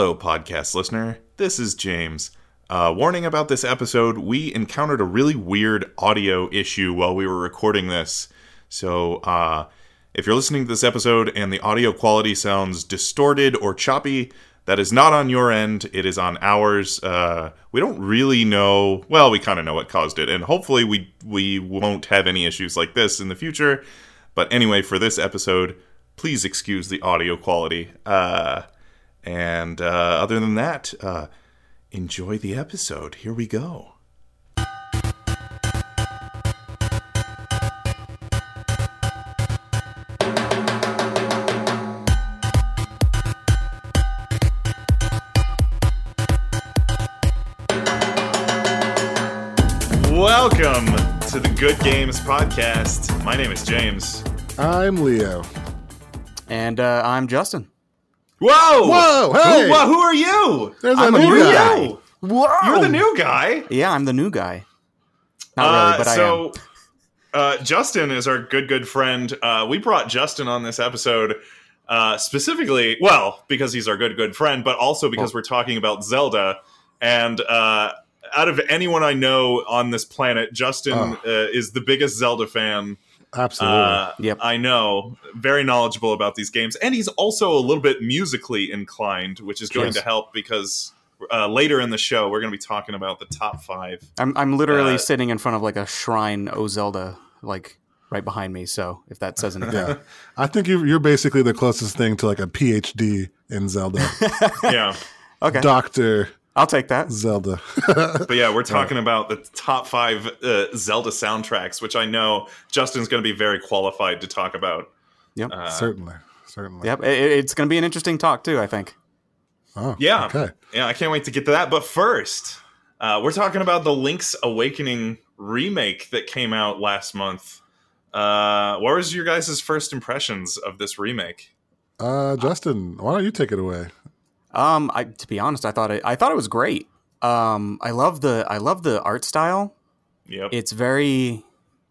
Hello, podcast listener. This is James. Uh, warning about this episode we encountered a really weird audio issue while we were recording this. So, uh, if you're listening to this episode and the audio quality sounds distorted or choppy, that is not on your end. It is on ours. Uh, we don't really know. Well, we kind of know what caused it, and hopefully, we we won't have any issues like this in the future. But anyway, for this episode, please excuse the audio quality. And uh, other than that, uh, enjoy the episode. Here we go. Welcome to the Good Games Podcast. My name is James. I'm Leo. And uh, I'm Justin. Whoa! Whoa, Who, hey! who are you? There's a I'm new who are guy. you? Whoa! You're the new guy. Yeah, I'm the new guy. Not Uh, really, but I am. so, uh, Justin is our good, good friend. Uh, we brought Justin on this episode uh, specifically, well, because he's our good, good friend, but also because we're talking about Zelda. And uh, out of anyone I know on this planet, Justin Oh. uh, is the biggest Zelda fan. Absolutely. Uh, Yep. I know, very knowledgeable about these games, and he's also a little bit musically inclined, which is going Yes. to help because uh, later in the show we're going to be talking about the top five. I'm I'm literally uh, sitting in front of like a shrine, O Zelda, like right behind me. So if that says anything, yeah. I think you're, you're basically the closest thing to like a PhD in Zelda. yeah, okay, Doctor I'll take that. Zelda. but yeah, we're talking about the top five uh, Zelda soundtracks, which I know Justin's going to be very qualified to talk about. Yep. Uh, certainly. Certainly. Yep. It, it's going to be an interesting talk too. I think. Oh, Yeah. Okay. Yeah, I can't wait to get to that. But first, uh, we're talking about the Link's Awakening remake that came out last month. Uh, what was your guys' first impressions of this remake? Uh, Justin, why don't you take it away? Um, I to be honest, I thought it I thought it was great. Um, I love the I love the art style. Yep. It's very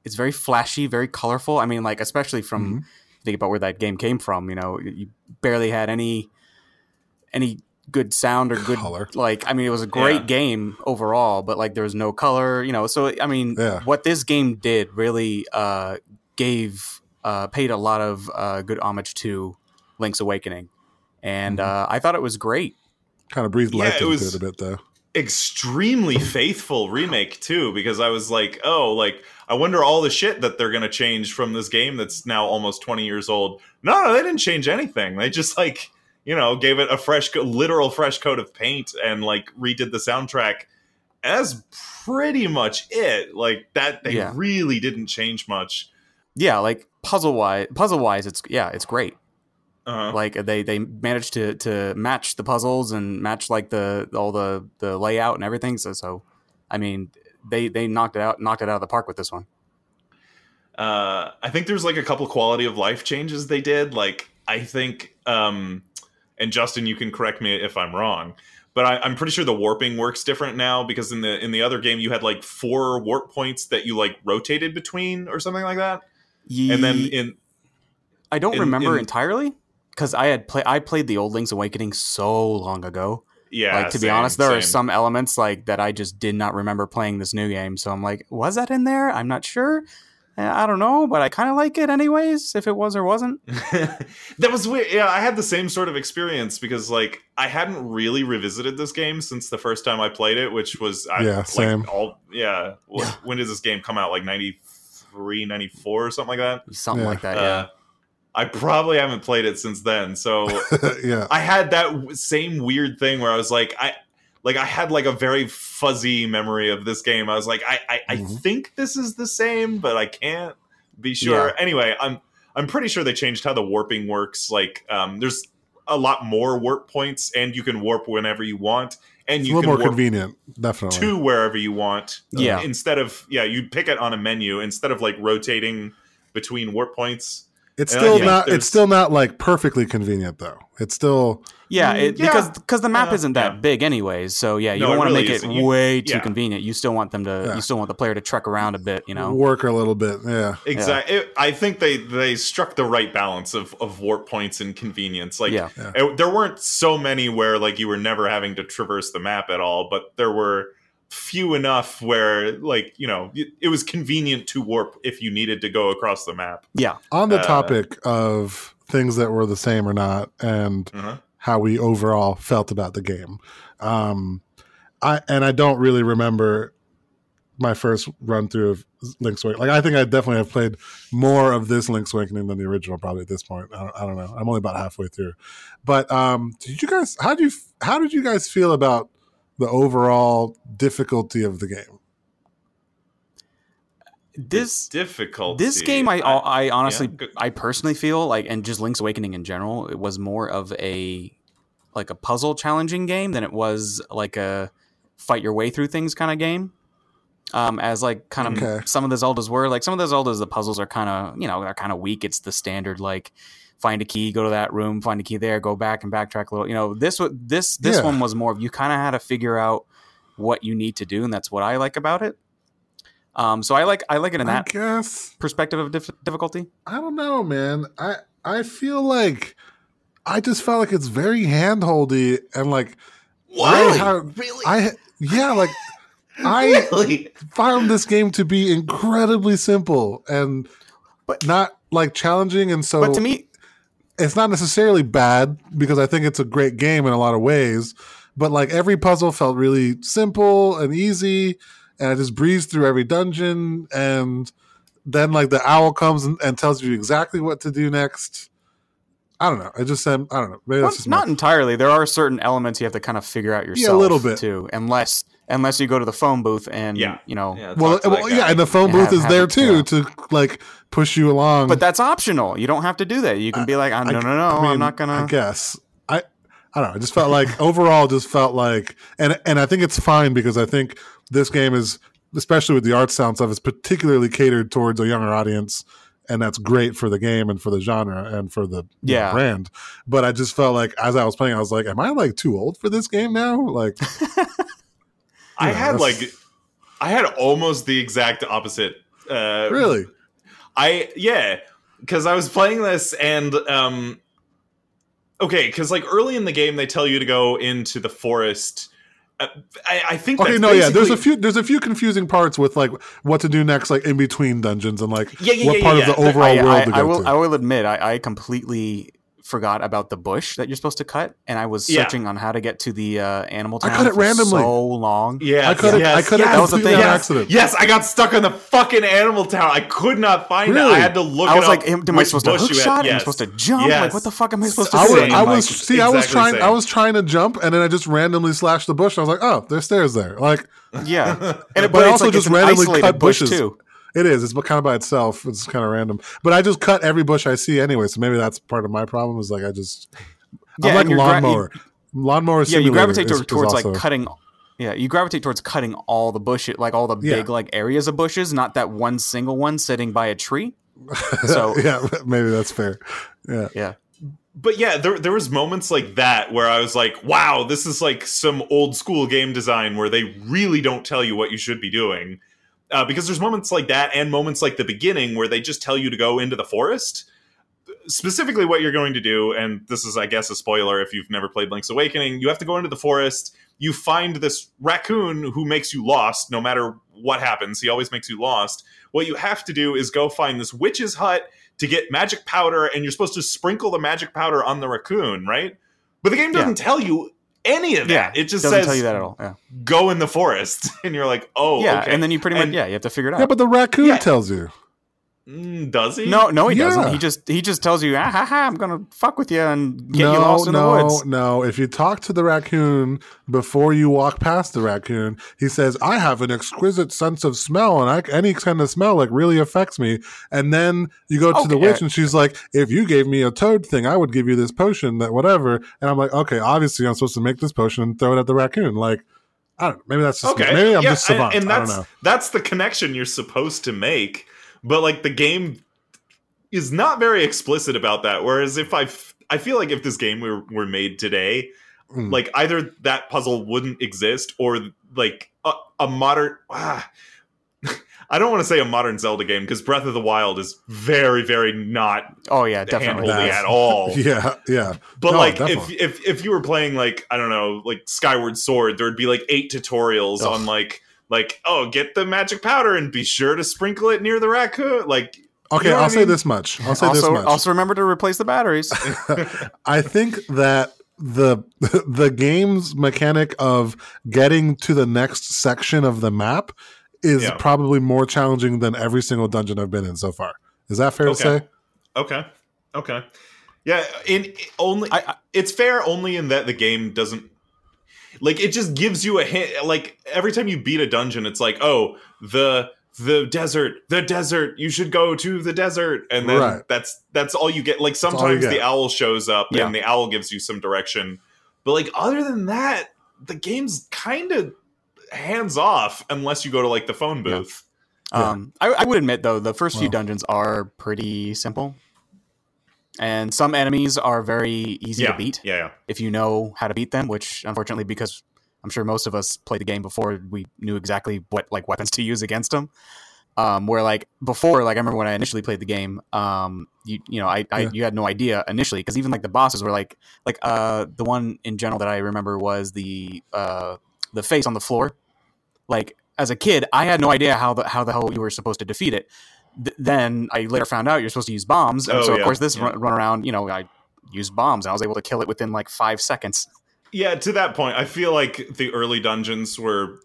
it's very flashy, very colorful. I mean, like especially from think about where that game came from. You know, you barely had any any good sound or good Color. like i mean it was a great Yeah. game overall but like there was no color you know so i mean Yeah. what this game did really uh gave uh paid a lot of uh good homage to link's awakening and Mhm. uh i thought it was great Kind of breathed life it into it a bit, though. Extremely faithful remake too, because I was like, oh, like I wonder all the shit that they're gonna change from this game that's now almost twenty years old. No, no, they didn't change anything. They just like you know gave it a fresh, literal fresh coat of paint and like redid the soundtrack as pretty much it. Like that, they Yeah. really didn't change much. yeah like puzzle wise puzzle wise it's yeah it's great Uh-huh. like they they managed to to match the puzzles and match like the all the the layout and everything so so i mean they they knocked it out knocked it out of the park with this one uh, I think there's like a couple quality of life changes they did. Like I think, um, and Justin, you can correct me if I'm wrong, but I, I'm pretty sure the warping works different now because in the in the other game you had like four warp points that you like rotated between or something like that, and then in i don't in- remember in- entirely because i had play i played the old link's awakening so long ago yeah, like to be honest there are some elements like that i just did not remember playing this new game so i'm like was that in there i'm not sure Eh, i don't know but i kind of like it anyways if it was or wasn't that was weird. Yeah, I had the same sort of experience because like I hadn't really revisited this game since the first time I played it, which was I, Yeah, like, same. All yeah. Wh- When did this game come out? Like 93, 94 or something like that. something Yeah. like that Uh, yeah I probably haven't played it since then. So yeah. I had that w- same weird thing where I was like, I like I had like a very fuzzy memory of this game. I was like, I I, I Mhm. think this is the same, but I can't be sure. Yeah. Anyway, I'm I'm pretty sure they changed how the warping works. Like, um, there's a lot more warp points, and you can warp whenever you want, and It's a you little can more warp convenient, definitely. to wherever you want. Yeah. Instead of yeah, you pick it on a menu instead of like rotating between warp points. It's And I still think not. It's still not like perfectly convenient though. It's still Yeah, Mm, it, yeah. because because the map Yeah, isn't that yeah. big anyways. So yeah, you No, don't want to really make isn't. it You- way too yeah. convenient. You still want them to. Yeah. You still want the player to trek around a bit. You know. work a little bit. Yeah. Exactly. I think they they struck the right balance of, of warp points and convenience. Like Yeah. Yeah. it- there weren't so many where like you were never having to traverse the map at all, but there were few enough where like you know it, it was convenient to warp if you needed to go across the map. Yeah. On the Uh, topic of things that were the same or not, and Uh-huh. how we overall felt about the game. Um, I and I don't really remember my first run through of Link's Awakening. Like I think I definitely have played more of this Link's Awakening than the original. Probably at this point. I don't, I don't know. I'm only about halfway through. But um, did you guys? How do you? How did you guys feel about the overall difficulty of the game? This difficult. this game, I I honestly yeah. I personally feel like, and just Link's Awakening in general, it was more of a like a puzzle challenging game than it was like a fight your way through things kind of game. Um, as like kind of Okay. some of the Zeldas were like some of the Zeldas, the puzzles are kind of you know they're kind of weak. It's the standard like find a key, go to that room, find a key there, go back and backtrack a little. You know this wa- this this Yeah. one was more of you kind of had to figure out what you need to do, and that's what I like about it. Um, so I like I like it in that guess perspective of dif- difficulty. I don't know, man. I I feel like I just felt like it's very handholdy and like I have- really? I yeah, like I really? found this game to be incredibly simple and But- not like challenging and so but to me, it's not necessarily bad because I think it's a great game in a lot of ways. But like every puzzle felt really simple and easy, and I just breezed through every dungeon. And then like the owl comes and, and tells you exactly what to do next. I don't know. I just said I don't know. Maybe well, that's not my, entirely. There are certain elements you have to kind of figure out yourself. Yeah, A little bit. too, unless unless you go to the phone booth and Yeah. you know. Yeah, well, talk to that well yeah, and the phone Yeah, booth have- is have there it, too yeah. to like push you along. But that's optional. You don't have to do that. You can be like, oh, no, no, no, I mean, I'm not gonna. I guess I I don't know. I just felt like overall, just felt like, and and I think it's fine because I think this game is, especially with the art sound stuff, is particularly catered towards a younger audience, and that's great for the game and for the genre and for the you know, Yeah. brand. But I just felt like as I was playing, I was like, am I like too old for this game now? Like, I had that's- like I had almost the exact opposite. Uh, really? I yeah, because I was playing this and um, okay, because like early in the game they tell you to go into the forest. Uh, I, I think Okay, that's no, yeah. There's a few. There's a few confusing parts with like what to do next, like in between dungeons, and like Yeah, yeah, what yeah, part yeah, of the overall I, world I, to go I will. to. I will admit, I, I completely forgot about the bush that you're supposed to cut, and I was Yeah. searching on how to get to the uh, animal I town. cut it for randomly. So long. Yeah, I cut it. I yes, cut it That was a thing. yes, accident. Yes, I got stuck in the fucking animal town. I could not find Really? it. I had to look. I was it like, up am, am I supposed to bush hook you had- shot? Am I supposed to jump? Yes. Like, what the fuck am I supposed to I do? I was, I like, was see, I was trying, same. I was trying to jump, and then I just randomly slashed the bush. I was like, oh, there's stairs there. Like yeah, and it, But but, I also like just randomly isolated cut bush bushes. too. It is, it's kind of by itself. It's kind of random. But I just cut every bush I see anyway, so maybe that's part of my problem. Is like I just, Yeah, I'm like and you're gra- lawnmower, lawnmower. Yeah, you gravitate is- towards, is towards like cutting. Yeah, you gravitate towards cutting all the bushes, like all the Yeah. big like areas of bushes, not that one single one sitting by a tree. So yeah, maybe that's fair. Yeah, yeah, but yeah, there there was moments like that where I was like, "Wow, this is like some old school game design where they really don't tell you what you should be doing." Uh, because there's moments like that and moments like the beginning where they just tell you to go into the forest. Specifically, what you're going to do, and this is, I guess, a spoiler if you've never played Link's Awakening, you have to go into the forest. You find this raccoon who makes you lost no matter what happens. He always makes you lost. What you have to do is go find this witch's hut to get magic powder, and you're supposed to sprinkle the magic powder on the raccoon, right? But the game doesn't tell you any of that. yeah. it just doesn't says tell you that at all. Yeah, go in the forest, and you're like, oh, yeah, okay. and then you pretty much And- yeah, you have to figure it out. yeah, but the raccoon Yeah. tells you. Mm, does he? no, no, he Yeah. doesn't. He just he just tells you, ah, ha, ha, I'm gonna fuck with you and get no, you lost in no, the woods. no. If you talk to the raccoon before you walk past the raccoon, he says, "I have an exquisite sense of smell, and I, any kind of smell like really affects me." And then you go to the witch, and she's like, "If you gave me a toad thing, I would give you this potion that whatever." And I'm like, "Okay, obviously, I'm supposed to make this potion and throw it at the raccoon." Like, I don't. know. Maybe that's just Okay. me. maybe I'm Yeah, just savant. And, and I don't that's know. that's the connection you're supposed to make. But like the game is not very explicit about that. Whereas if I, f- I feel like if this game were, were made today, Mm. like either that puzzle wouldn't exist or like a, a modern. Ah, I don't want to say a modern Zelda game because Breath of the Wild is very, very not Oh yeah, definitely. at all. yeah, yeah. But No, like if, if if you were playing like I don't know like Skyward Sword, there would be like eight tutorials Ugh. on like like oh get the magic powder and be sure to sprinkle it near the raccoon. Like Okay, know I'll I say mean? this much. I'll say this much. also remember to replace the batteries. I think that the the game's mechanic of getting to the next section of the map is Yeah. probably more challenging than every single dungeon I've been in so far. Is that fair Okay. to say? okay, okay, yeah. In only I, I, it's fair only in that the game doesn't like it just gives you a hint. Like every time you beat a dungeon, it's like oh the the desert, the desert. You should go to the desert, and then Right. that's that's all you get. Like sometimes get. the owl shows up, Yeah. and the owl gives you some direction. But like other than that, the game's kind of hands off unless you go to like the phone booth. Yeah. Um, I, I would admit though, the first few dungeons are pretty simple, and some enemies are very easy Yeah, to beat yeah, yeah. if you know how to beat them. Which, unfortunately, because I'm sure most of us played the game before, we knew exactly what like weapons to use against them. Um, where like before, like I remember when I initially played the game, um, you you know, I, I Yeah. you had no idea initially because even like the bosses were like like uh the one in general that I remember was the uh the face on the floor. Like as a kid, I had no idea how the how the hell you were supposed to defeat it. Th- then I later found out you're supposed to use bombs, and Oh, so of yeah, course this yeah. run, run around, you know, I used bombs and I was able to kill it within like five seconds. Yeah, to that point, I feel like the early dungeons were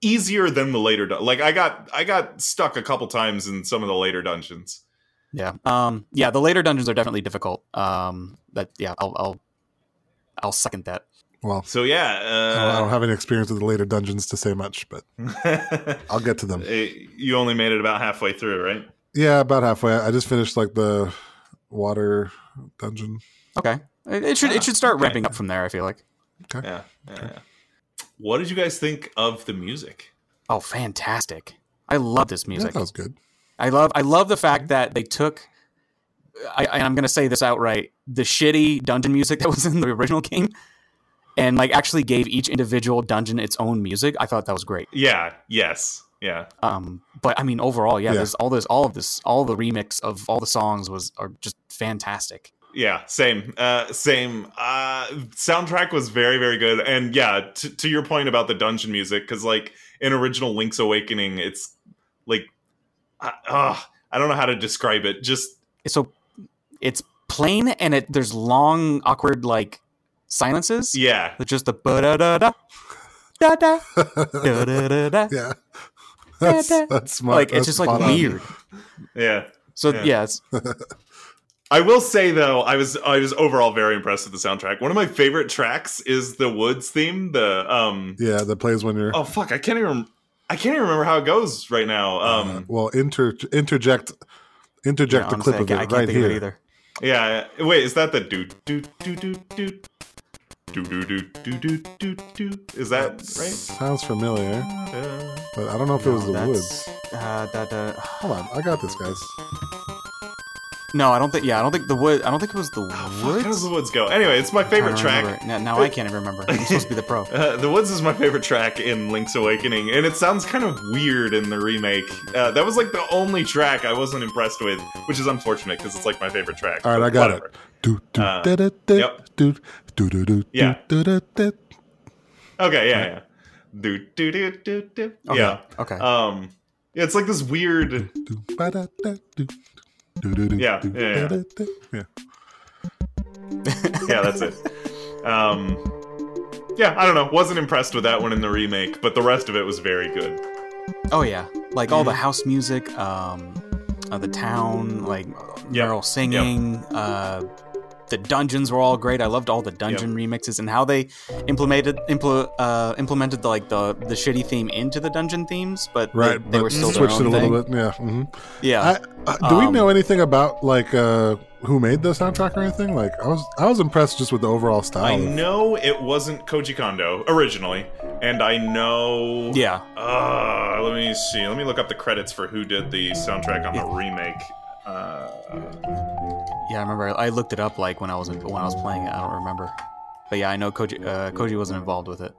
easier than the later. Dun- like I got I got stuck a couple times in some of the later dungeons. Yeah. Um. Yeah. The later dungeons are definitely difficult. Um. That. Yeah. I'll. I'll. I'll second that. Well, So yeah, I don't uh, have any experience with the later dungeons to say much, but I'll get to them. you only made it about halfway through, right? Yeah, about halfway. I just finished like the water dungeon. Okay. It, it should. Ah, it should start okay. ramping up from there. I feel like. Yeah, yeah, yeah. What did you guys think of the music? Oh, fantastic! I love this Yeah, music. that was good. I love. I love the fact that they took. I, I- I'm going to say this outright: the shitty dungeon music that was in the original game, and like actually gave each individual dungeon its own music. I thought that was great. Yeah, yes, yeah, Um, but I mean, overall, yeah, Yeah. This, all this, all of this, all the remix of all the songs was are just fantastic. yeah. Same, uh, same. Uh, soundtrack was very, very good, and yeah, t- to your point about the dungeon music, because like in original Link's Awakening, it's like, uh, uh, I don't know how to describe it. Just so it's plain and it there's long awkward like silences. Yeah. They're just the da da da da. Da da da da da. da. Yeah, that's, that's my, like that's it's just like on. weird. Yeah. So yeah, yeah I will say though, I was I was overall very impressed with the soundtrack. One of my favorite tracks is the woods theme. The um yeah, that plays when you're oh fuck, I can't even I can't even remember how it goes right now. Uh-huh. Um, uh, well, inter interject interject yeah, honestly, a clip of it I can't right think here. Of it either. Yeah, wait, is that the do do do do do do do do do do do do? Is that right? Sounds familiar, Uh, but I don't know if it was the that's- woods. uh, da, da. Hold on, I got this, guys. no i don't think yeah i don't think the wood i don't think it was the oh, fuck, how does the Woods go? Anyway, it's my favorite track. now, now i can't even remember i'm supposed to be the pro Uh, the Woods is my favorite track in Link's Awakening, and it sounds kind of weird in the remake. Uh, that was like the only track I wasn't impressed with, which is unfortunate because it's like my favorite track. All right, I got whatever. it. Do do Uh, da da da yep. do do do do Yeah. do da da. Okay, yeah, yeah. Do do do do do. okay. Yeah. okay Um, yeah, it's like this weird. Yeah, yeah, yeah. yeah. Yeah, that's it. Um, yeah, I don't know. Wasn't impressed with that one in the remake, but the rest of it was very good. oh yeah like all the house music um uh, the town like Yep. Marin singing uh the dungeons were all great. I loved all the dungeon remixes and how they implemented impl- uh, implemented the like the the shitty theme into the dungeon themes, but Right, they, but were still their switched it own a thing. little bit. Yeah. hmm Yeah, I, uh, do we Um, know anything about like uh, who made the soundtrack or anything? Like, I was I was impressed just with the overall style. I of- know it wasn't Koji Kondo originally, and I know. yeah. Uh, let me see. Let me look up the credits for who did the soundtrack on the remake. Uh, Yeah, I remember. I looked it up like when I was when I was playing it. I don't remember, but yeah, I know Koji uh, Koji wasn't involved with it.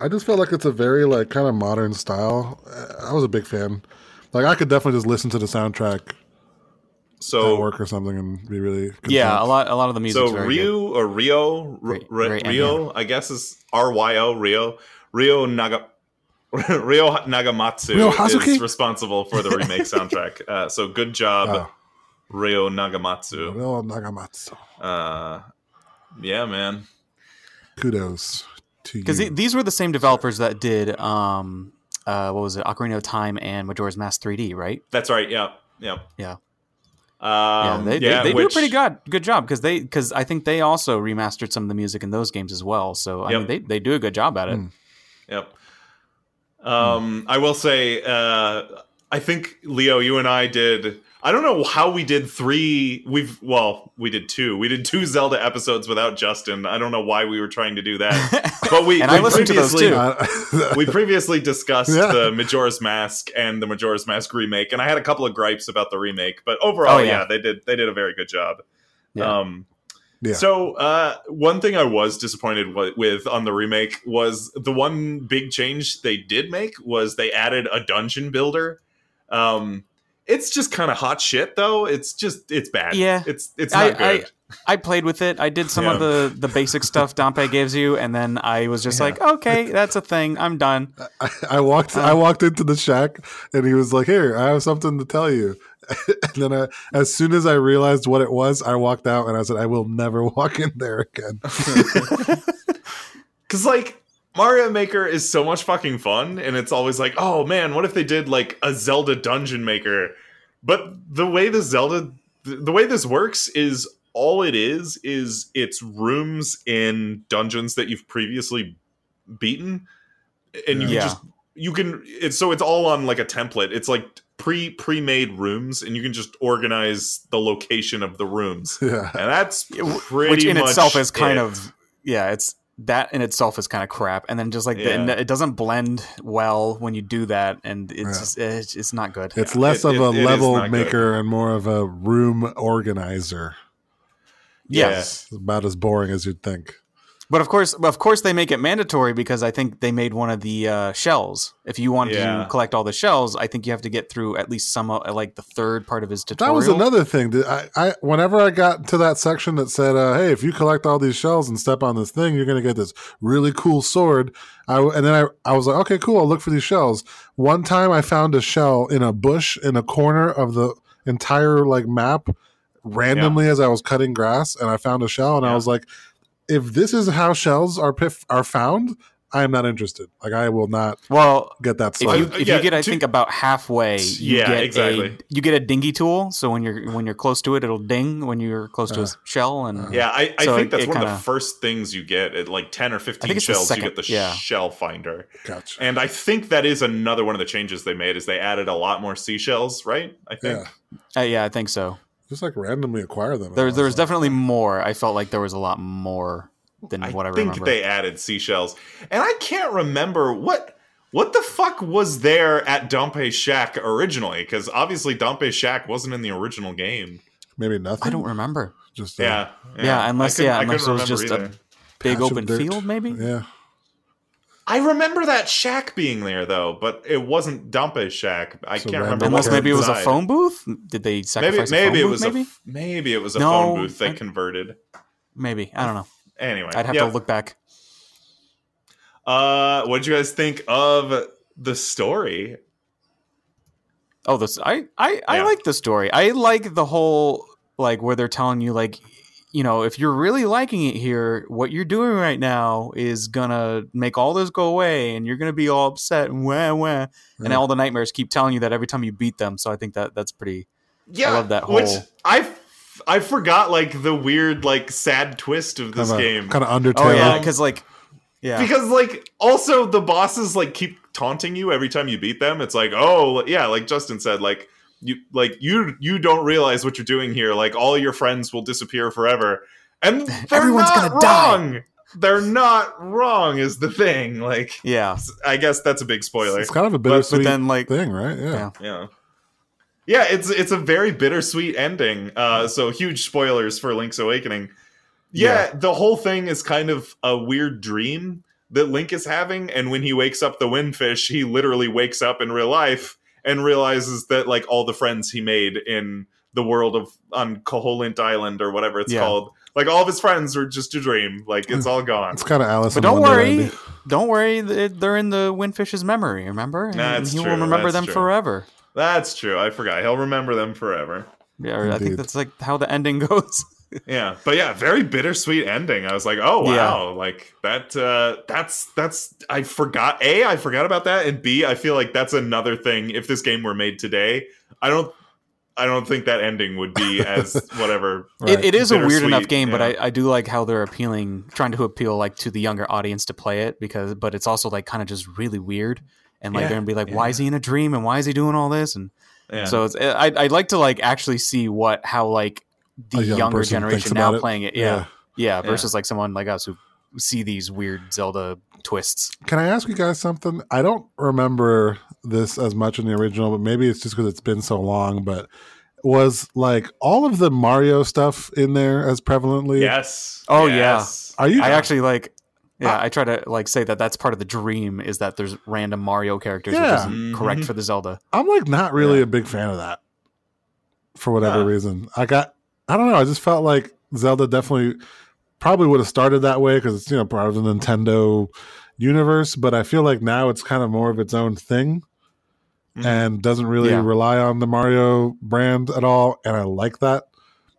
I just felt like it's a very like kind of modern style. Uh, I was a big fan. Like I could definitely just listen to the soundtrack at so work or something and be really content. Yeah, a lot a lot of the music. so Ryu or Rio, R- Very- R- Rio, I guess is R Y O Rio, Rio Naga. Rio Nagamatsu Ryo Hazuki? is responsible for the remake soundtrack. Uh, so good job, Oh, Rio Nagamatsu. Ryo Nagamatsu. Uh, yeah, man. Kudos to you. because these were the same developers that did um uh what was it Ocarina of Time and Majora's Mask 3D, right? That's right. Yeah, yeah, Yeah. Um, yeah, they, yeah, they, they do a pretty good good job because they because I think they also remastered some of the music in those games as well. So I Yep. mean, they they do a good job at it. Mm. Yep. Um, I will say, uh, I think Leo, you and I did. I don't know how we did three. We've well, we did two. We did two Zelda episodes without Justin. I don't know why we were trying to do that, but we And we I listened to those previously- too. We previously discussed Yeah. the Majora's Mask and the Majora's Mask remake, and I had a couple of gripes about the remake, but overall, Oh, yeah. yeah. they did they did a very good job. Yeah. Um, Yeah. So uh, one thing I was disappointed wi- with on the remake was the one big change they did make was they added a dungeon builder. Um, it's just kind of hot shit though. It's just it's bad. Yeah. it's it's I- not good. I played with it. I did some of the the basic stuff Dampé gives you, and then I was just Yeah. like, okay, that's a thing. I'm done. I, I walked. I walked into the shack, and he was like, "Here, I have something to tell you." and then, I, as soon as I realized what it was, I walked out, and I said, "I will never walk in there again." Because like Mario Maker is so much fucking fun, and it's always like, oh man, what if they did like a Zelda Dungeon Maker? But the way the Zelda, the the way this works is all it is is it's rooms in dungeons that you've previously beaten, and you can Yeah. just you can it's so it's all on like a template. It's like pre pre made rooms, and you can just organize the location of the rooms, yeah, and that's pretty Which in much itself is kind it. of yeah, it's that in itself is kind of crap. And then just like Yeah. the, it doesn't blend well when you do that, and it's Yeah. just, eh, it's, it's not good. it's Yeah, less it- of it- a it is level not good. maker and more of a room organizer. Yeah. About as boring as you'd think. But of course, of course, they make it mandatory because I think they made one of the uh, shells. If you want Yeah. to collect all the shells, I think you have to get through at least some, uh, like the third part of his That was another thing. that I, I whenever I got to that section that said, uh, "Hey, if you collect all these shells and step on this thing, you're going to get this really cool sword." I and then I, I was like, "Okay, cool. I'll look for these shells." One time, I found a shell in a bush in a corner of the entire like map randomly as I was cutting grass, and I found a shell, and I was like, "If this is how shells are pif- are found, I am not interested. Like, I will not well. get that If slide." you Uh, if yeah, you get, I to- think about halfway, you Yeah, get exactly. A, you get a dingy tool. So when you're when you're close to it, it'll ding when you're close to Uh, a shell. And Yeah, I, I So think it- that's it one of kinda- the first things you get at like 10 or 15 think it's the shells. second- you get the yeah. shell finder. gotcha. And I think that is another one of the changes they made is they added a lot more seashells, right? I think. Yeah, uh, yeah, I think so. Just like randomly acquire them. There, there was definitely more. I felt like there was a lot more than I what I think remember. they added seashells. And I can't remember what what the fuck was there at Dampé's Shack originally because obviously Dampé's Shack wasn't in the original game. maybe nothing. I don't remember. Just uh, Yeah. Yeah, unless- yeah, unless it was just remember a- Big patch open field, maybe. Yeah, I remember that shack being there though, but it wasn't Dampé's shack. I So can't remember. Unless what maybe it was a phone booth. Did they Maybe sacrifice maybe a phone it booth? was maybe a f- maybe it was a No, phone booth they I- converted. maybe I don't know. Anyway, I'd have yep. to look back. Uh, what did you guys think of the story? Oh, this I I, I Yeah. like the story. I like the whole like where they're telling you like you know if you're really liking it here, what you're doing right now is gonna make all this go away, and you're gonna be all upset and wah wah, and all the nightmares keep telling you that every time you beat them. So I think that that's pretty. Yeah, I love that Which I I forgot like the weird like sad twist of this kind of, game kind of Undertale. Oh yeah, because like yeah, because like also the bosses like keep taunting you every time you beat them. It's like oh yeah, like Justin said, like you like you you don't realize what you're doing here. Like all your friends will disappear forever, and they're Everyone's not gonna die. They're not wrong. Is the thing like. yeah. I guess that's a big spoiler. It's kind of a But, bittersweet but then like thing, right? Yeah. Yeah. Yeah. yeah, it's it's a very bittersweet ending. Uh, so huge spoilers for Link's Awakening. Yeah, the whole thing is kind of a weird dream that Link is having, and when he wakes up the Windfish, he literally wakes up in real life and realizes that like all the friends he made in the world of on Koholint Island or whatever it's Yeah. called, like all of his friends were just a dream. Like it's all gone. It's kind of Alice. But don't worry, don't worry. They're in the Windfish's memory. Remember, and That's he true, will remember that's them true. forever. That's true. I forgot. He'll remember them forever. Yeah, I think that's like how the ending goes. Yeah, but yeah, very bittersweet ending. I was like, oh Yeah. wow, like that. Uh, that's that's. I forgot. A, I forgot about that, and B, I feel like that's another thing. If this game were made today, I don't. I don't think that ending would be as whatever. Right. It, it is a weird enough game, but. I, I do like how they're appealing, trying to appeal like to the younger audience to play it because, but it's also like kind of just really weird, and like Yeah, they're gonna be like, why is he in a dream and why is he doing all this? And Yeah. so it's, I I'd like to like actually see what how like the young younger generation now it. playing it, Yeah. yeah, yeah, versus like someone like us who see these weird Zelda twists. Can I ask you guys something? I don't remember this as much in the original, but maybe it's just because it's been so long. But was like all of the Mario stuff in there as prevalently? yes. Oh, yes. Are you- I actually like. Yeah, Ah. I try to like say that that's part of the dream is that there's random Mario characters, Yeah. which isn't Mhm. correct for the Zelda. I'm like not really Yeah. a big fan of that for whatever Yeah. reason. I got, I don't know. I just felt like Zelda definitely probably would have started that way because it's you know part of the Nintendo universe. But I feel like now it's kind of more of its own thing Mhm. and doesn't really Yeah. rely on the Mario brand at all. And I like that.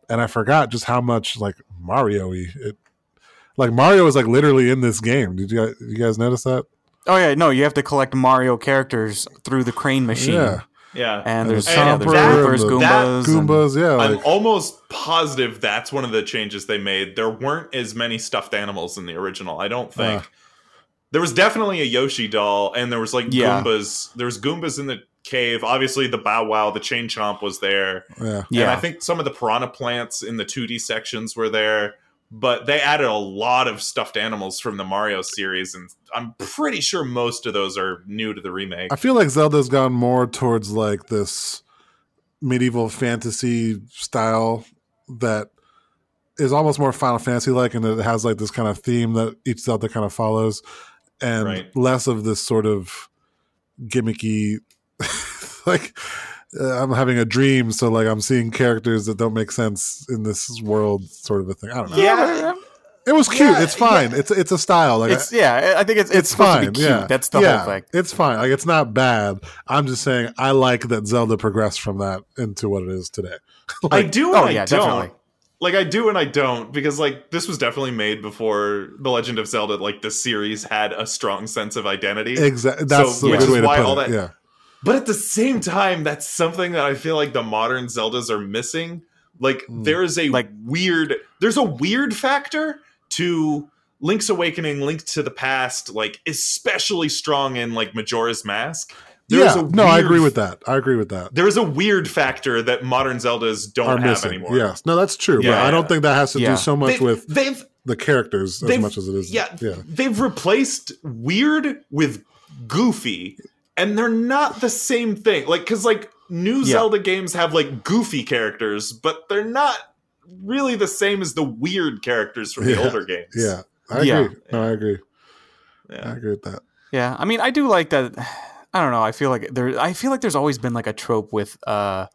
And I forgot just how much like Mario-y it. Like Mario is like literally in this game. Did you guys, you guys notice that? Oh yeah, no, you have to collect Mario characters through the crane machine. Yeah, Yeah. And And there's the yeah, there's Chomper Goombas, the- that- Goombas, and- Goombas. Yeah, I'm almost positive that's one of the changes they made. There weren't as many stuffed animals in the original. I don't think. Uh. there was definitely a Yoshi doll, and there was like Yeah. Goombas. There was Goombas in the cave. Obviously, the Bow Wow, the Chain Chomp was there. yeah. yeah. And I think some of the piranha plants in the 2D sections were there. But they added a lot of stuffed animals from the Mario series, and I'm pretty sure most of those are new to the remake. I feel like Zelda's gone more towards like this medieval fantasy style that is almost more Final Fantasy like, and it has like this kind of theme that each Zelda kind of follows, and Right. less of this sort of gimmicky, like Uh, I'm having a dream, so like I'm seeing characters that don't make sense in this world, sort of a thing. I don't know. Yeah, It was cute. Yeah, it's fine. It's it's a style. Like it's yeah. I think it's it's, it's fine. to be cute. Yeah, That's the yeah, whole thing. It's fine. Like it's not bad. I'm just saying I like that Zelda progressed from that into what it is today. I do and oh, I yeah, don't. definitely. Like I do and I don't because like this was definitely made before The Legend of Zelda like the series had a strong sense of identity. exactly. That's So, the which good is way to why put all it. that- yeah. But at the same time that's something that I feel like the modern Zeldas are missing. Like Hmm. there is a Like- weird there's a weird factor to Link's Awakening, Link to the Past, like especially strong in like Majora's Mask. There's yeah. a No, I agree with that. I agree with that. There's a weird factor that modern Zeldas don't Are have missing. anymore. Yes. No, that's true. but Yeah, I don't think that has to Yeah. do so much They- with they've the characters as much as it is. yeah, Yeah. they've replaced weird with goofy and they're not the same thing like because like new Yeah. zelda games have like goofy characters but they're not really the same as the weird characters from the Yeah. older games Yeah. I Yeah. agree. No, I agree. Yeah. I agree with that. Yeah, I mean, I do like that. I don't know. I feel like there. I feel like there's always been like a trope with uh,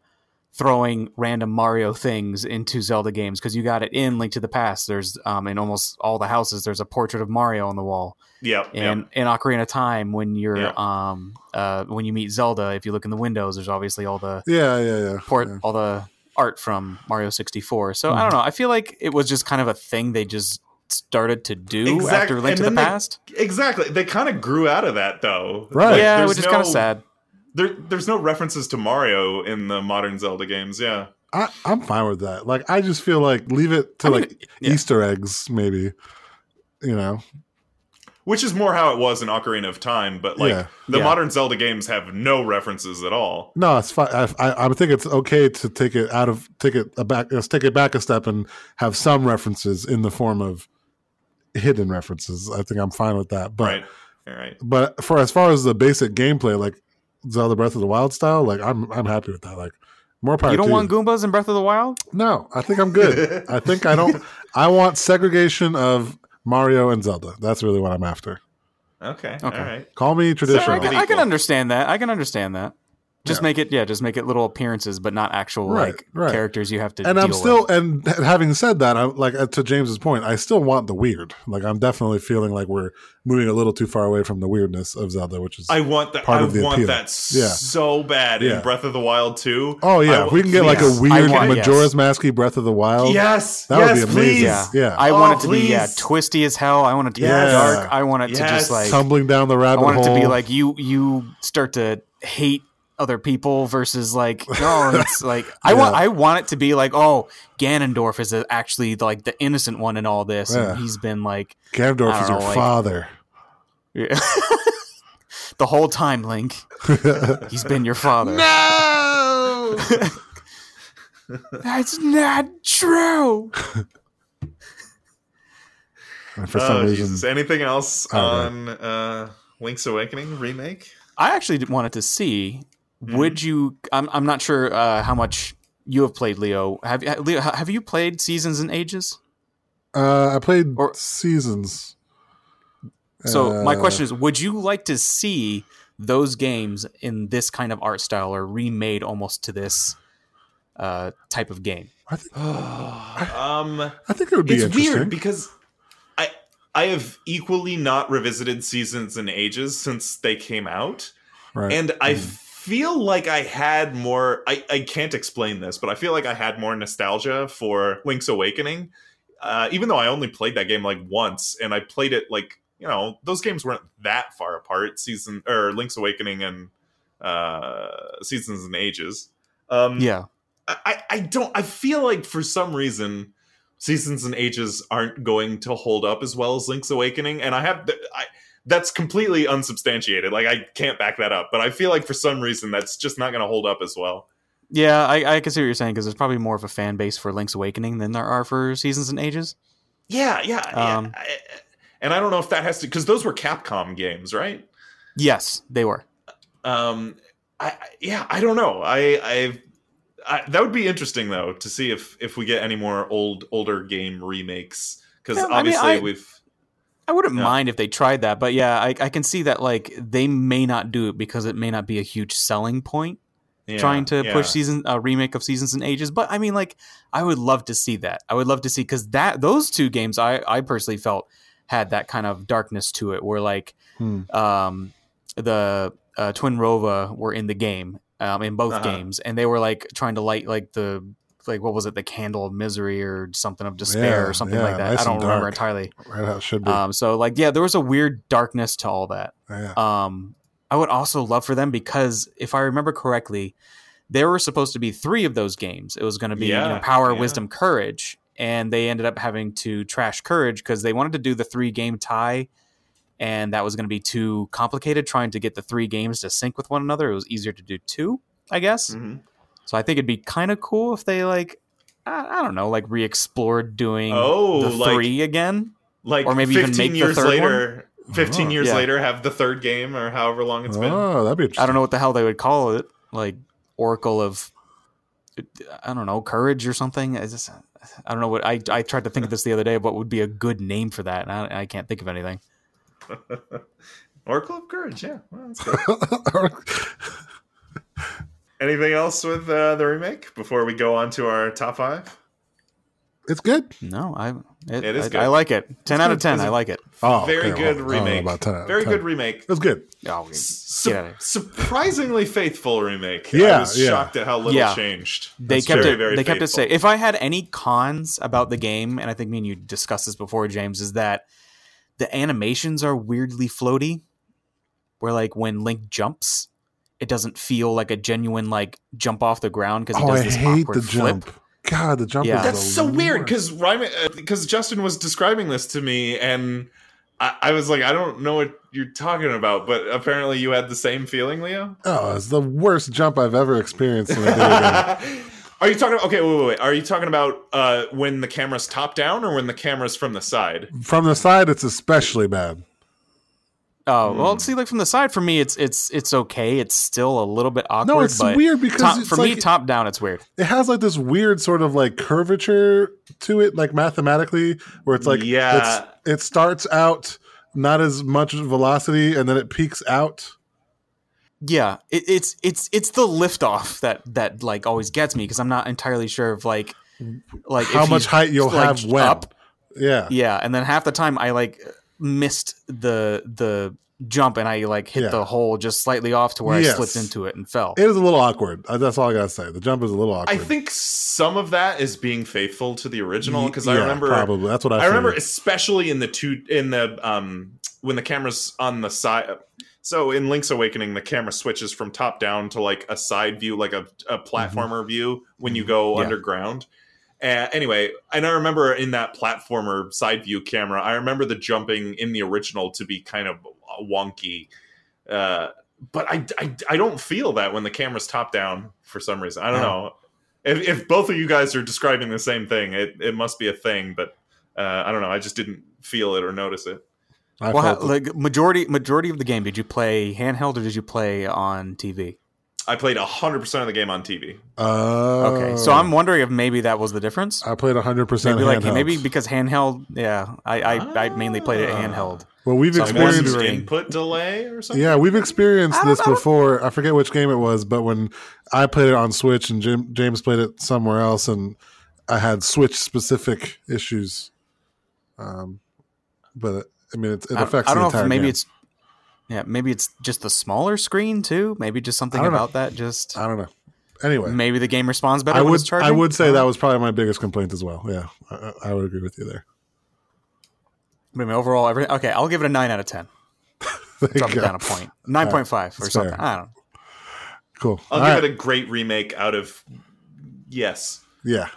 throwing random Mario things into Zelda games because you got it in Link to the Past. There's um, in almost all the houses. There's a portrait of Mario on the wall. Yeah, And yep. in Ocarina of Time, when you're Yeah. um uh when you meet Zelda, if you look in the windows, there's obviously all the Yeah, yeah, yeah. port yeah. all the art from Mario 64. So Mm-hmm. I don't know. I feel like it was just kind of a thing they just started to do Exact- after Link and to the they- Past. exactly they kind of grew out of that though Right. Like, yeah, there's which is kind of sad. There, there's no references to mario in the modern zelda games yeah I, I'm fine with that. Like, I just feel like leave it to I mean, like yeah. Easter eggs, maybe. You know, which is more how it was in ocarina of time but like Yeah. the Yeah. modern zelda games have no references at all no, it's fine. I, I, I think it's okay to take it out of take it a back, let's take it back a step and have some references in the form of hidden references. I think I'm fine with that. But right all right but for as far as the basic gameplay, like Zelda Breath of the Wild style, like I'm I'm happy with that. Like More power. You don't to want Goombas in Breath of the Wild? No, I think I'm good. I think I don't. I want segregation of Mario and Zelda. That's really what I'm after. Okay. Okay. All right. Call me So I, traditional. can, I can understand that. I can understand that. Just Yeah. make it, yeah. Just make it little appearances, but not actual Right, like right. characters you have to. and deal I'm still, with. and having said that, I'm like uh, to James's point, I still want the weird. Like I'm definitely feeling like we're moving a little too far away from the weirdness of Zelda, which is I want that. Part I of the want appeal. that Yeah. so bad Yeah. in Breath of the Wild too. oh yeah, I if we can get like a weird want- Majora's Masky Breath of the Wild. Yes. That would be amazing. please. yeah, Yeah. I Oh, want it to be yeah twisty as hell. I want it to Yes. be dark. I want it to just like tumbling down the I rabbit want it hole. to be like you you start to hate other people versus like no it's like I want I want it to be like oh Ganondorf is actually like the innocent one in all this Yeah. and he's been like Ganondorf is don't your know, like- father. the whole time Link he's been your father no. that's not true for some Oh, reason, Jesus. Anything else Oh, right. on uh, Link's Awakening remake? I actually wanted to see Mm-hmm. would you I'm I'm not sure uh, how much you have played Leo have you Leo have you played Seasons and Ages uh, I played Or- seasons. So my Uh, question is, would you like to see those games in this kind of art style or remade almost to this uh, type of game? I think um, I think it would be it's interesting. weird because I I have equally not revisited Seasons and Ages since they came out, right. and I feel like I had more. I I can't explain this, but I feel like I had more nostalgia for Link's Awakening, uh, even though I only played that game like once, and I played it like you know those games weren't that far apart. Season or Link's Awakening and uh, Seasons and Ages. Um, Yeah, I, I don't I feel like for some reason Seasons and Ages aren't going to hold up as well as Link's Awakening and I have I that's completely unsubstantiated like I can't back that up but I feel like for some reason that's just not going to hold up as well. yeah, I, I can see what you're saying because there's probably more of a fan base for Link's Awakening than there are for Seasons and Ages. Yeah, yeah. yeah. Um, I- and I don't know if that has to cuz those were Capcom games, right? Yes, they were. Um I I- yeah, I don't know. I I've I, that would be interesting though to see if if we get any more old older game remakes because Yeah, I mean, obviously I- we've I wouldn't Yeah. mind if they tried that, but yeah, I, I can see that like they may not do it because it may not be a huge selling point yeah, trying to yeah. push season a remake of Seasons and Ages. But I mean, like I would love to see that. I would love to see because that those two games I I personally felt had that kind of darkness to it, where like Hmm. um the uh, Twinrova were in the game um in both Uh-huh. games, and they were like trying to light like the like what was it the candle of misery or something of despair Yeah, or something yeah, like that. nice I don't remember dark. entirely. right how it should be. Um, so like yeah, there was a weird darkness to all that. yeah. Um, I would also love for them because if I remember correctly, there were supposed to be three of those games. It was going to be you know, Power, yeah. Wisdom, Courage, and they ended up having to trash Courage because they wanted to do the three game tie, and that was going to be too complicated trying to get the three games to sync with one another. It was easier to do two, I guess. Mhm. So I think it'd be kind of cool if they like. I I don't know, like re-explored doing Oh, the like- three again. like Or maybe even 15 make the years third later 15 Oh. years Yeah. later have the third game or however long it's been oh, that'd be interesting. I don't know what the hell they would call it, like Oracle of, I don't know, Courage or something. I just, I don't know what I I tried to think of this the other day. What would be a good name for that? And I, I can't think of anything. oracle of courage yeah well, that's good. anything else with uh, the remake before we go on to our top five it's good. No, I it, It is I, good. I like it. Ten out of ten. It's I a- like it. Oh, very okay, good well, I don't know remake about 10 very 10. good remake It was good. Oh, Su- get out of here. surprisingly faithful remake Yeah, i was yeah. shocked at how little Yeah. changed They That's kept very, it. very they kept it faithful. safe. If I had any cons about the game, and I think me and you discussed this before, James, is that the animations are weirdly floaty. Where like when Link jumps, it doesn't feel like a genuine like jump off the ground because he Oh, does I this hate awkward the flip. jump. God, the jump. Yeah. is That's the so weird worst. because because Justin was describing this to me and I, I was like, I don't know what you're talking about, but apparently you had the same feeling, Leo. oh, it's the worst jump I've ever experienced in a video. Are you talking? Okay, wait, wait, wait. Are you talking about uh, when the camera's top down or when the camera's from the side? From the side, it's especially bad. Oh Hmm. well, see, like from the side, for me, it's it's it's okay. It's still a little bit awkward. No, it's but weird because top, it's for me, top down, it's weird. it has like this weird sort of like curvature to it, like mathematically, where it's like Yeah. it's, it starts out not as much velocity and then it peaks out. Yeah, it, it's it's it's the liftoff that that like always gets me because I'm not entirely sure of like like How if much height you'll like, have when? up. Yeah, Yeah, and then half the time I like missed the the jump and I like hit Yeah. the hole just slightly off to where Yes. I slipped into it and fell. It was a little awkward. Uh, That's all I gotta say. The jump is a little awkward. I think some of that is being faithful to the original because Yeah, I remember probably that's what I. I remember especially in the two in the um when the camera's on the side. So in Link's Awakening, the camera switches from top down to like a side view, like a, a platformer view when you go Yeah. underground. Uh, anyway, and I remember in that platformer side view camera, I remember the jumping in the original to be kind of wonky. Uh, but I, I, I don't feel that when the camera's top down for some reason. I don't No. know. If, if both of you guys are describing the same thing, it, it must be a thing, but uh, I don't know. I just didn't feel it or notice it. I well, how, like majority majority of the game, did you play handheld or did you play on TV? I played 100% of the game on TV. Uh, Okay, so I'm wondering if maybe that was the difference. I played 100 percent Maybe like handheld. maybe because handheld, yeah, I I, I mainly played it Ah. handheld. well, we've So experienced. some input delay or something? Yeah, we've experienced this I before. I forget which game it was, but when I played it on Switch and Jim, James played it somewhere else, and I had Switch specific issues. Um, but I mean, it, it I, affects I don't the know entire if maybe game. it's yeah, maybe it's just the smaller screen too. Maybe just something I don't know. about that. Just I don't know. Anyway, maybe the game responds better. I when would it's charging. I would say Uh, that was probably my biggest complaint as well. Yeah, I, I would agree with you there. I mean, overall, every okay, I'll give it a nine out of ten. There you Drop it down a point, nine point five or That's something. fair. I don't. know. Cool. I'll All give right. it a great remake out of yes. yeah.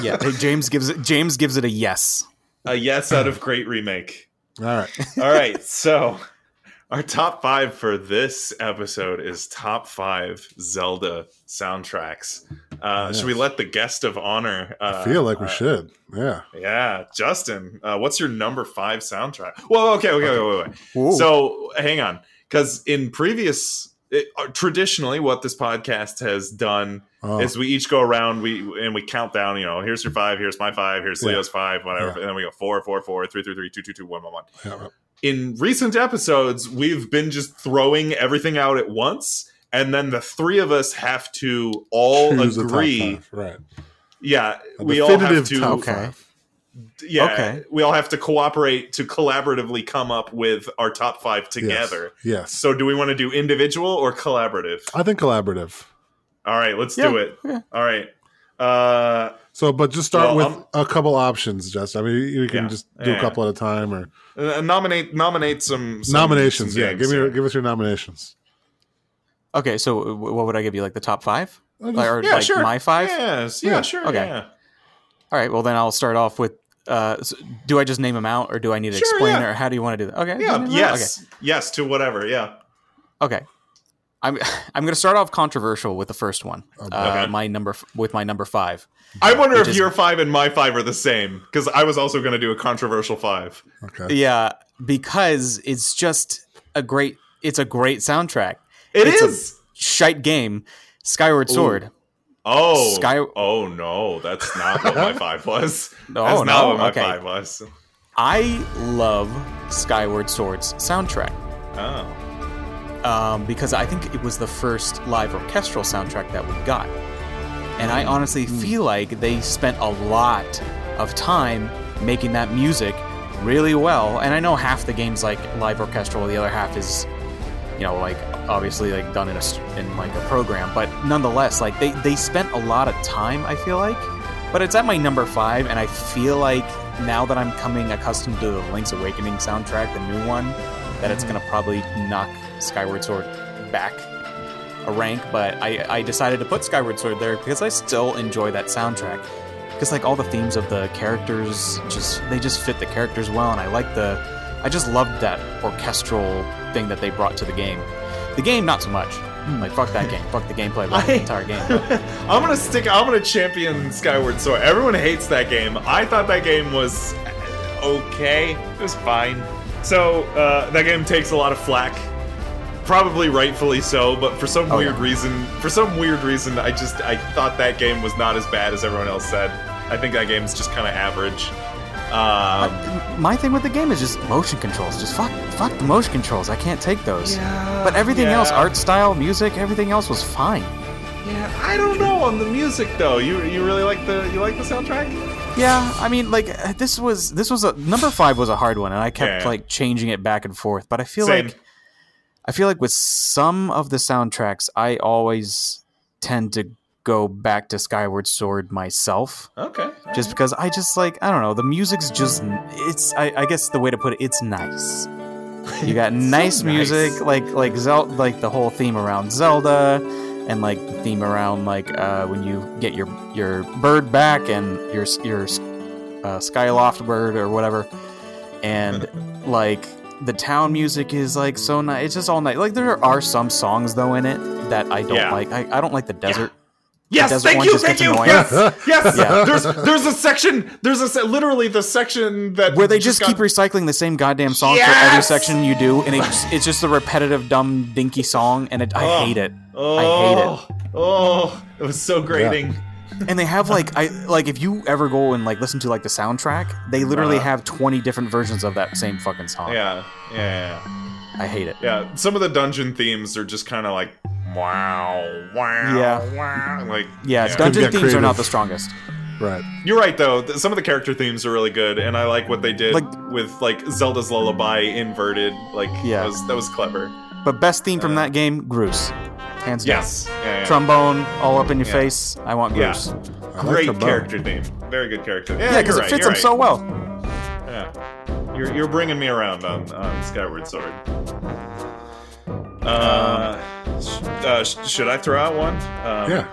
Yeah, hey, James gives it. James gives it a yes. A yes out of great remake. All right. All right, so our top five for this episode is top five Zelda soundtracks. Uh, Yes. Should we let the guest of honor? Uh, I feel like we uh, should. Yeah. Yeah, Justin, uh, what's your number five soundtrack? Well, okay, okay, wait, wait, wait. Ooh. So hang on, because in previous, it, uh, traditionally, what this podcast has done Oh, is we each go around, we and we count down. You know, here's your five, here's my five, here's Yeah. Leo's five, whatever, Yeah. and then we go four, four, four, three, three, three, two, two, two, one, one, one. yeah. In recent episodes, we've been just throwing everything out at once. And then the three of us have to all Choose agree. five, Right. Yeah, A we all have definitive to. Okay. Yeah, Okay. we all have to cooperate to collaboratively come up with our top five together. Yes. So, do we want to do individual or collaborative? I think collaborative. All right, let's Yeah, do it. yeah. All right. Uh, So, but just start Well, with I'm- a couple options, Just I mean, you can Yeah. just do Yeah. a couple at a time or uh, nominate nominate some, some nominations. some yeah, give me your, give us your nominations. Okay, so w- what would I give you? Like the top five, Uh, just- or yeah, like sure. my five? Yes, yeah, Yeah. sure. Okay. Yeah. All right. Well, then I'll start off with. Uh, s- do I just name them out, or do I need to Sure, explain, yeah. or how do you want to do that? Okay. Yeah. name 'em out? Yes. Yes to whatever. Yeah. Okay. Okay. I'm I'm going to start off controversial with the first one. Uh, My number f- with my number five. I wonder if is- your five and my five are the same because I was also going to do a controversial five. Okay. Yeah, because it's just a great. It's a great soundtrack. It It's a- Shite game. Skyward Sword. Oh. Sky- Oh no, that's not what my five was. No, that's no, not what my okay. five was. I love Skyward Sword's soundtrack. Oh. Um, because I think it was the first live orchestral soundtrack that we got. And I honestly feel like they spent a lot of time making that music really well. And I know half the game's like live orchestral, the other half is, you know, like obviously like done in a in like a program. But nonetheless, like they they spent a lot of time. I feel like, but it's at my number five, and I feel like now that I'm coming accustomed to the Link's Awakening soundtrack, the new one, that it's gonna probably knock Skyward Sword back a rank, but I, I decided to put Skyward Sword there because I still enjoy that soundtrack. Because like all the themes of the characters just they just fit the characters well and I like the I just loved that orchestral thing that they brought to the game. The game not so much. Like fuck that game. Fuck the gameplay of the entire game. I'm gonna stick. I'm gonna champion Skyward Sword. Everyone hates that game. I thought that game was okay. It was fine. So uh, that game takes a lot of flack, probably rightfully so. But for some Oh, weird yeah. reason, for some weird reason, I just I thought that game was not as bad as everyone else said. I think that game is just kind of average. Um, My thing with the game is just motion controls. Just fuck, fuck the motion controls. I can't take those. yeah, But everything else, art style, music, everything else was fine. Yeah, I don't know on the music though. You you really like the you like the soundtrack? Yeah, I mean, like this was this was a number five was a hard one, and I kept Yeah, yeah. like changing it back and forth. But I feel Same. like I feel like with some of the soundtracks, I always tend to go back to Skyward Sword myself, Okay. just because I just like I don't know the music's just it's I, I guess the way to put it it's nice. You got It's so nice music nice. like like Zelda like the whole theme around Zelda and like the theme around like uh, when you get your your bird back and your your uh, Skyloft bird or whatever, and like the town music is like so nice. It's just all nice. Like there are some songs though in it that I don't Yeah. like. I, I don't like the desert. Yes, thank you, thank you. annoying. Yes, yes. Yeah. There's there's a section. There's a se- literally the section that Where they just got- keep recycling the same goddamn song for every section you do, and it's, it's just a repetitive, dumb, dinky song, and it, I Oh. hate it. Oh, I hate it. Oh. oh, it was so grating. And they have like I like if you ever go and like listen to like the soundtrack, they literally Uh-huh. have twenty different versions of that same fucking song. Yeah, yeah, yeah, I hate it. yeah. Some of the dungeon themes are just kind of like wow, wow, Yeah. wow. Like Yeah, Could dungeon get themes are not the strongest. Right. You're right though. Th- Some of the character themes are really good, and I like what they did Like- with like Zelda's Lullaby inverted. Like Yeah. that was that was clever. But best theme from Uh, that game, Groose. Hands down. Yes, yeah, yeah. Trombone all up in your Yeah. face. I want Yeah. Groose. I Great trombone. character theme. Very good character. Yeah, Yeah, because you're it fits you're him so well. Yeah. You're, you're bringing me around on, on Skyward Sword. Uh, sh- uh, sh- should I throw out one? Um, Yeah.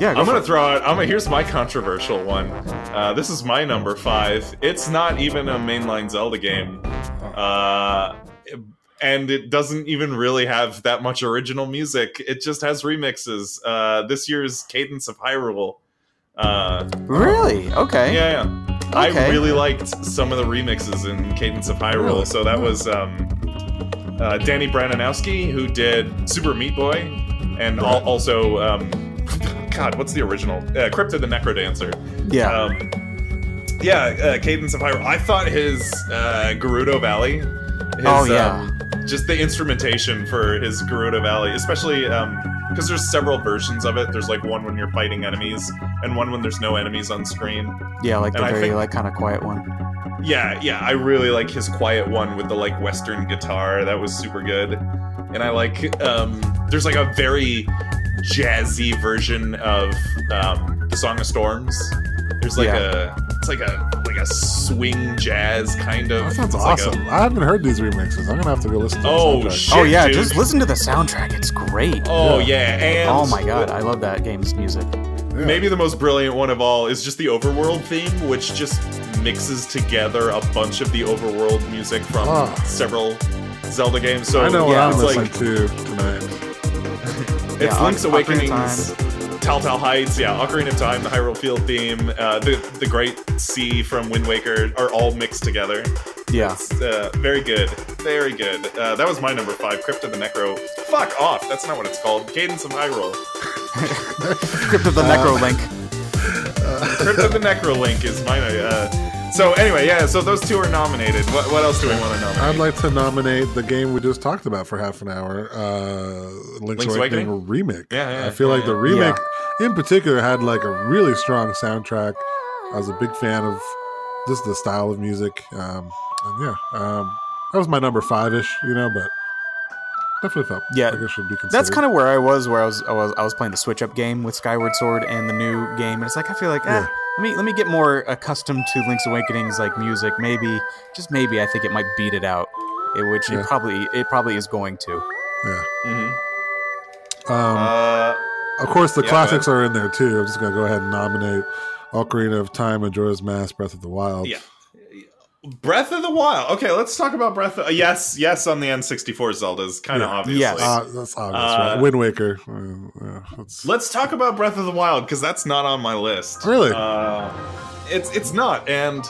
Yeah, go I'm for gonna it. throw out. I'm gonna, here's my controversial one. Uh, this is my number five. It's not even a mainline Zelda game, uh, and it doesn't even really have that much original music. It just has remixes. Uh, this year's Cadence of Hyrule. Uh, Really? Okay. yeah, yeah. I really liked some of the remixes in Cadence of Hyrule. Really? So that was um, uh, Danny Baranowsky who did Super Meat Boy, and al- also um, God, what's the original? Uh, Crypt of the NecroDancer. Yeah. Um, yeah, uh, Cadence of Hyrule. I thought his uh, Gerudo Valley. His, Oh, yeah. Um, just the instrumentation for his Gerudo Valley, especially because there's several versions of it. There's like one when you're fighting enemies, and one when there's no enemies on screen. yeah, like the and very think- like kind of quiet one. Yeah, yeah, I really like his quiet one with the like Western guitar. That was super good. And I like um there's like a very jazzy version of um the Song of Storms. There's like Yeah. a it's like a like a swing jazz kind of That sounds it's like a- awesome. I haven't heard these remixes. I'm gonna have to go listen to the Oh, soundtrack. shit. oh yeah, dude. just listen to the soundtrack. It's great. Oh Yeah. yeah, and oh my god, I love that game's music. Yeah. Maybe the most brilliant one of all is just the overworld theme, which just mixes together a bunch of the overworld music from Ah. several Zelda games. So I know what I'm it's listening like to tonight. it's Yeah, Link's Oc- Ocarina Awakening's Tal Tal Heights, yeah, Ocarina of Time, the Hyrule Field theme, uh, the the Great Sea from Wind Waker are all mixed together. Yeah. Uh, very good, very good. Uh, that was my number five, Crypt of the Necro. Fuck off, that's not what it's called. Cadence of Hyrule. Crypt of the Necro Link. Crypt of the Necro Link is mine. So anyway, yeah. So those two are nominated. What, what else do we want to nominate? I'd like to nominate the game we just talked about for half an hour, uh, Link's, Link's Awakening, Awakening? remake. Yeah, yeah, I feel yeah, like the yeah. remake, in particular, had like a really strong soundtrack. I was a big fan of just the style of music. Um, and yeah, um, that was my number five ish, you know, but definitely felt Yeah, like it should be considered. That's kind of where I was, where I was, I was, I was playing the switch up game with Skyward Sword and the new game, and it's like I feel like, Yeah. Let me let me get more accustomed to Link's Awakening's like music. Maybe, just maybe, I think it might beat it out, it, which Yeah. it probably it probably is going to. yeah. Mm-hmm. Um, Uh, Of course, the Yeah, classics are in there too. I'm just gonna go ahead and nominate Ocarina of Time, Majora's Mask, Breath of the Wild. yeah. Breath of the Wild. Okay, let's talk about Breath. Of, yes, yes, on the N64 Zelda is kind of Yeah. obviously. Yes. Uh, that's obvious, Uh, right? Wind Waker. Uh, yeah, that's- Let's talk about Breath of the Wild because that's not on my list. Really? Uh, it's it's not, and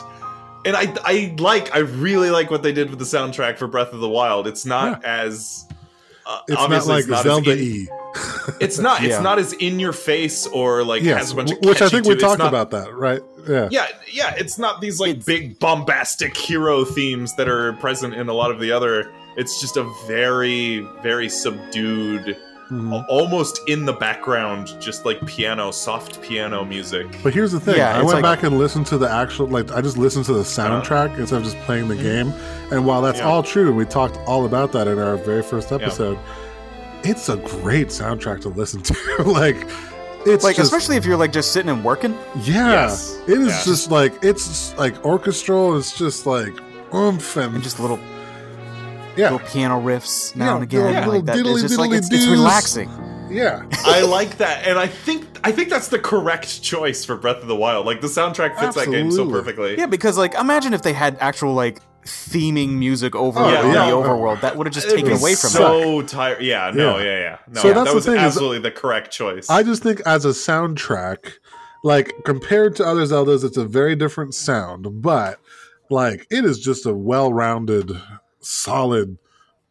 and I I like I really like what they did with the soundtrack for Breath of the Wild. It's not as uh, It's not obviously like it's not Zelda E. It's not. It's Yeah. not as in your face or like Yes, has a bunch of which I think we to it. It's talked not- about that, right? Yeah. Yeah, yeah. It's not these like It's- big bombastic hero themes that are present in a lot of the other. It's just a very very subdued, Mhm. almost in the background, just like piano, soft piano music. But here's the thing: Yeah, I went like- back and listened to the actual, like, I just listened to the soundtrack instead of just playing the game. And while that's. Yeah. all true, and we talked all about that in our very first episode, it's a great soundtrack to listen to. like, it's Like just, especially if you're like just sitting and working. yeah, Yes. it is Yeah. just like it's like orchestral. It's just like oomph and, And just little yeah, little piano riffs now Yeah, and again. Yeah. like that. diddly It's just like it's, it's relaxing. yeah. I like that, and I think I think that's the correct choice for Breath of the Wild. Like the soundtrack fits that game so perfectly. Yeah, because like imagine if they had actual like theming music over Oh, on yeah. the overworld. That would have just taken away from it. so tired. Yeah, no, Yeah. yeah, yeah. No, So that's that the was thing is- absolutely the correct choice. I just think as a soundtrack, like compared to other Zeldas, it's a very different sound, but like it is just a well-rounded, solid,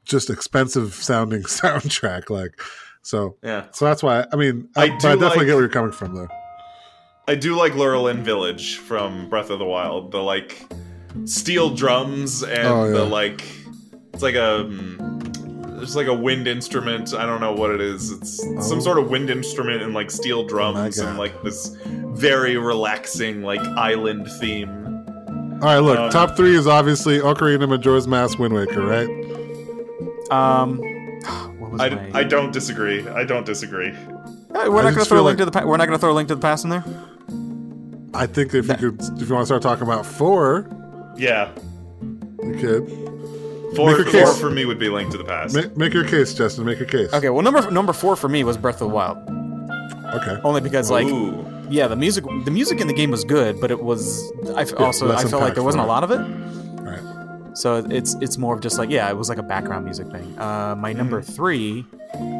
just expensive sounding soundtrack. Like so, yeah, so that's why I mean, I I, do but I definitely like- get where you're coming from, though. I do like Lurelin Village from Breath of the Wild. The like steel drums and Oh, yeah. the like. It's like a. mm, It's like a wind instrument. I don't know what it is. It's some Oh. sort of wind instrument and like steel drums God. and like this very relaxing like island theme. All right, look, Uh, top three is obviously Ocarina, Majora's Mask, Wind Waker, right? Um, I, my- I don't disagree. I don't disagree. We're I not going to throw a link like- to the. Pa- we're not going to throw a link to the past in there. I think if you could, if you want to start talking about four, Yeah, you could four, Make your four case. for me would be Link to the Past. make, make your case, Justin. Make your case. Okay, well number number four for me was Breath of the Wild, Okay. only because like Ooh. yeah the music the music in the game was good, but it was I f- also I felt like there wasn't a lot of it. Right. So it's it's more of just like yeah, it was like a background music thing. Uh, my number Mm-hmm. three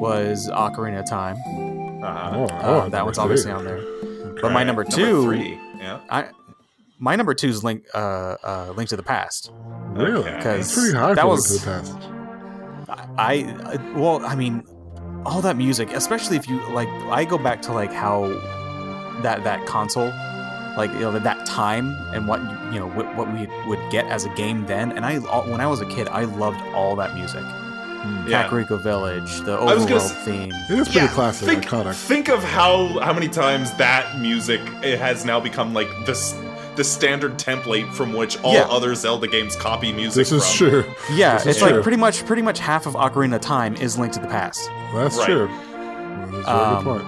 was Ocarina of Time. Uh-huh. Oh, Uh, oh, that number one's three. obviously on there. But my number two, three. Yeah. I my number two is Link uh, uh, Link to the Past. Really? Okay. That's pretty high That for was- Link to the past. I, I well, I mean, all that music, especially if you like, I go back to like how that that console, like you know that time and what you know what, what we would get as a game then. And I when I was a kid, I loved all that music. Yeah. Kakariko Village, the I gonna overworld s- theme. It is pretty classic, think, iconic. Think of how how many times that music it has now become like this the standard template from which all Yeah. other Zelda games copy music This is from. true. Yeah, This is it's true. like pretty much pretty much half of Ocarina of Time is Link to the Past. That's Right. true. That's a very Um, good point.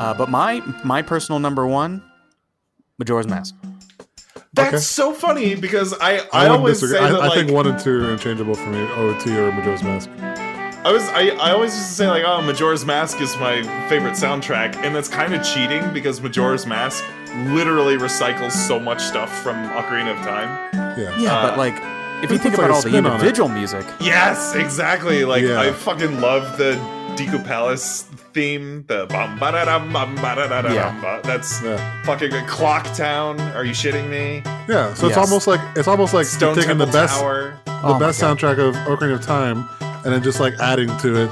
Uh, but my my personal number one, Majora's Mask. That's Okay. so funny because I I, I, always disagree. say I, that I like think one and two are interchangeable for me. OT or Majora's Mask. I was I, I always used to say like oh Majora's Mask is my favorite soundtrack and that's kind of cheating because Majora's Mask literally recycles so much stuff from Ocarina of Time. Yeah. Yeah, Uh, but like if you think about all the spin on it. individual music, Yes, exactly. Like Yeah. I fucking love the Deku Palace theme. The bum ba da dum bum ba da da da Yeah. dum. That's Yeah. fucking good. Clock Town. Are you shitting me? Yeah. So it's almost like it's almost like Stone taking Temple the best Tower. the Oh best soundtrack of Ocarina of Time and then just like adding to it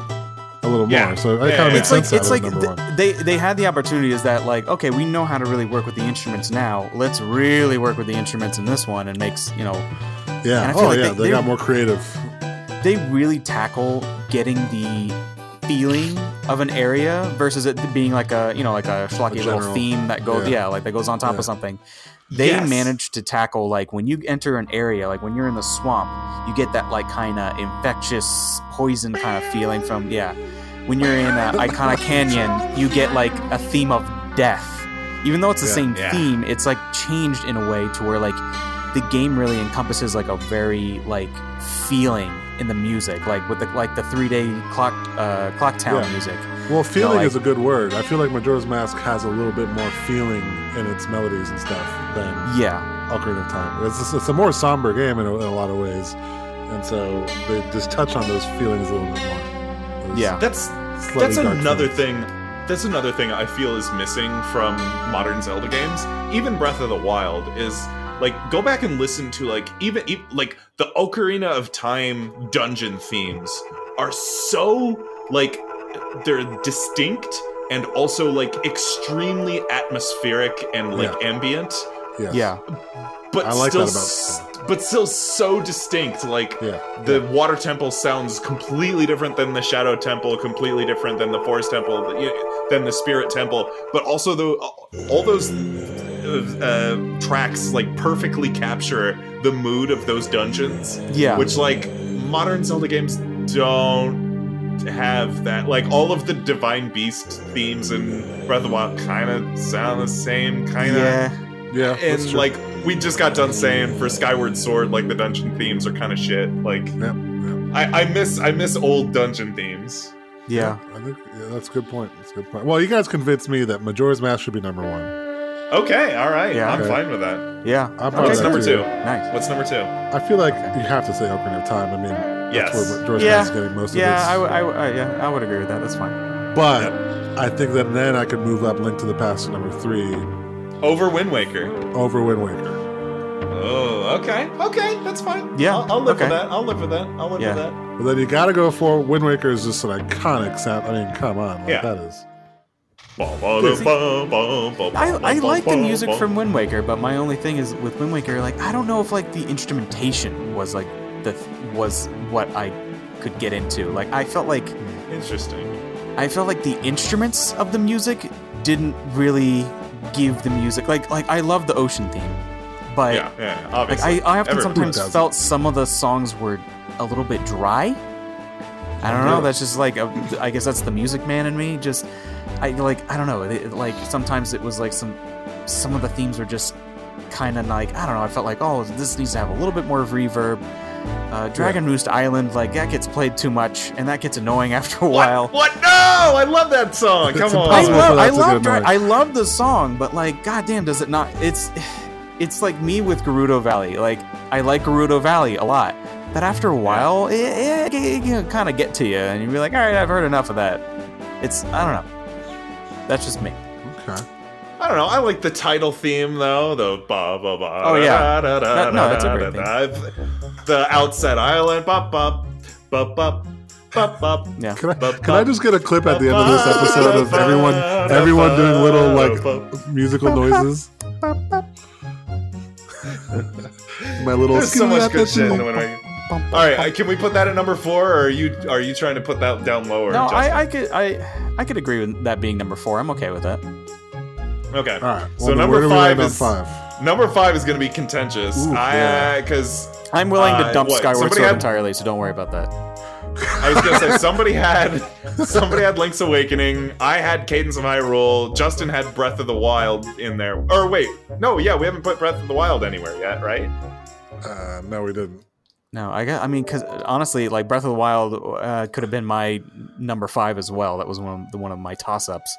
a little Yeah. more. So it Yeah, kind of yeah, makes it's like it's like number th- one. they they had the opportunity is that like okay we know how to really work with the instruments now let's really work with the instruments in this one and makes you know Yeah. and I feel Oh like yeah. they- They, they- got more creative. they really tackle getting the feeling of an area versus it being like a you know like a schlocky little theme that goes yeah. yeah. like that goes on top Yeah. of something they Yes. managed to tackle like when you enter an area like when you're in the swamp you get that like kind of infectious poison kind of feeling from yeah when you're in uh, Ikana canyon you get like a theme of death even though it's the Yeah. same Yeah. theme it's like changed in a way to where like the game really encompasses like a very like feeling in the music like with the like the three day clock uh clock town Yeah. music Well, feeling like- is a good word. I feel like Majora's Mask has a little bit more feeling in its melodies and stuff than yeah Ocarina of Time. It's, just, it's a more somber game in a, in a lot of ways, and so they just touch on those feelings a little bit more. Those Yeah. That's that's another feelings. thing. That's another thing I feel is missing from modern Zelda games. Even Breath of the Wild is like go back and listen to like even, even like the Ocarina of Time dungeon themes are so like they're distinct and also like extremely atmospheric and like ambient Yes. Yeah. but I like still that about- s- but still so distinct like Yeah. the water temple sounds completely different than the shadow temple completely different than the forest temple than the spirit temple but also the all those uh, uh, tracks like perfectly capture the mood of those dungeons Yeah. which like modern zelda games don't have that like all of the divine beast themes in breath of the wild kind of sound the same kind of yeah. Yeah. that's and true. like we just got done saying for Skyward Sword, like the dungeon themes are kind of shit. Like Yep, I, I miss I miss old dungeon themes. Yeah. I think yeah, that's a good point. That's a good point. Well, you guys convinced me that Majora's Mask should be number one. Okay, all right, Yeah. I'm Okay. fine with that. Yeah. I'm Okay, what's number that two? Nice. What's number two? I feel like you have to say Ocarina of Time. I mean, that's Yes. where Majora's Yeah. Mask is getting most of Yeah, its. I, w- I, w- uh, yeah, I would agree with that. That's fine. but I think that then I could move up Link to the Past to number three Over Wind Waker. over Wind Waker. Oh, okay, okay, that's fine. Yeah, I'll, I'll live okay. with that. I'll live with that. I'll live Yeah. with that. But then you got to go for Wind Waker is just an iconic sound. I mean, come on, like, Yeah. that is. I, I like the music from Wind Waker, but my only thing is with Wind Waker, like I don't know if like the instrumentation was like the was what I could get into. Like I felt like Interesting. I felt like the instruments of the music didn't really give the music like like I love the ocean theme, but Yeah, yeah, like. I, I often Everyone sometimes does. felt some of the songs were a little bit dry. I don't know. That's just like a, I guess that's the music man in me. Just I like I don't know. It, like sometimes it was like some some of the themes were just kind of like I don't know. I felt like oh this needs to have a little bit more of reverb. Uh, Dragon Roost Island like that gets played too much and that gets annoying after a while. What? What? No! I love that song. It's Come on. I love, I love, Dra- I love the song, but like, goddamn, does it not? It's, it's like me with Gerudo Valley. Like, I like Gerudo Valley a lot, but after a while, it, it, it can kind of get to you, and you be like, all right, I've heard enough of that. It's, I don't know. That's just me. Okay. I don't know. I like the title theme though. The ba ba ba. Oh, yeah. da, da, da, That- no, da, that's a da, great da, da. The Outset Island. Ba ba ba ba ba ba. Yeah. Can I, Ba- can I ba- just get a clip at the end of this episode of everyone everyone doing little like musical noises? My little There's so much good shit. in the Wind Waker. All right, can we put that at number four, or are you are you trying to put that down lower? No, Justin? I, I could, I, I could agree with that being number four. I'm okay with that. Okay. All right. So well, then number where do we five land on is- five. Number five is going to be contentious. Ooh, I yeah. because I'm willing to Uh, dump what, Skyward Sword had- entirely, so don't worry about that. I was gonna say somebody had somebody had Link's Awakening. I had Cadence of Hyrule. Justin had Breath of the Wild in there. Or wait, no, yeah, we haven't put Breath of the Wild anywhere yet, right? Uh, no, we didn't. No, I got. I mean, because honestly, like Breath of the Wild uh, could have been my number five as well. That was one of the one of my toss ups.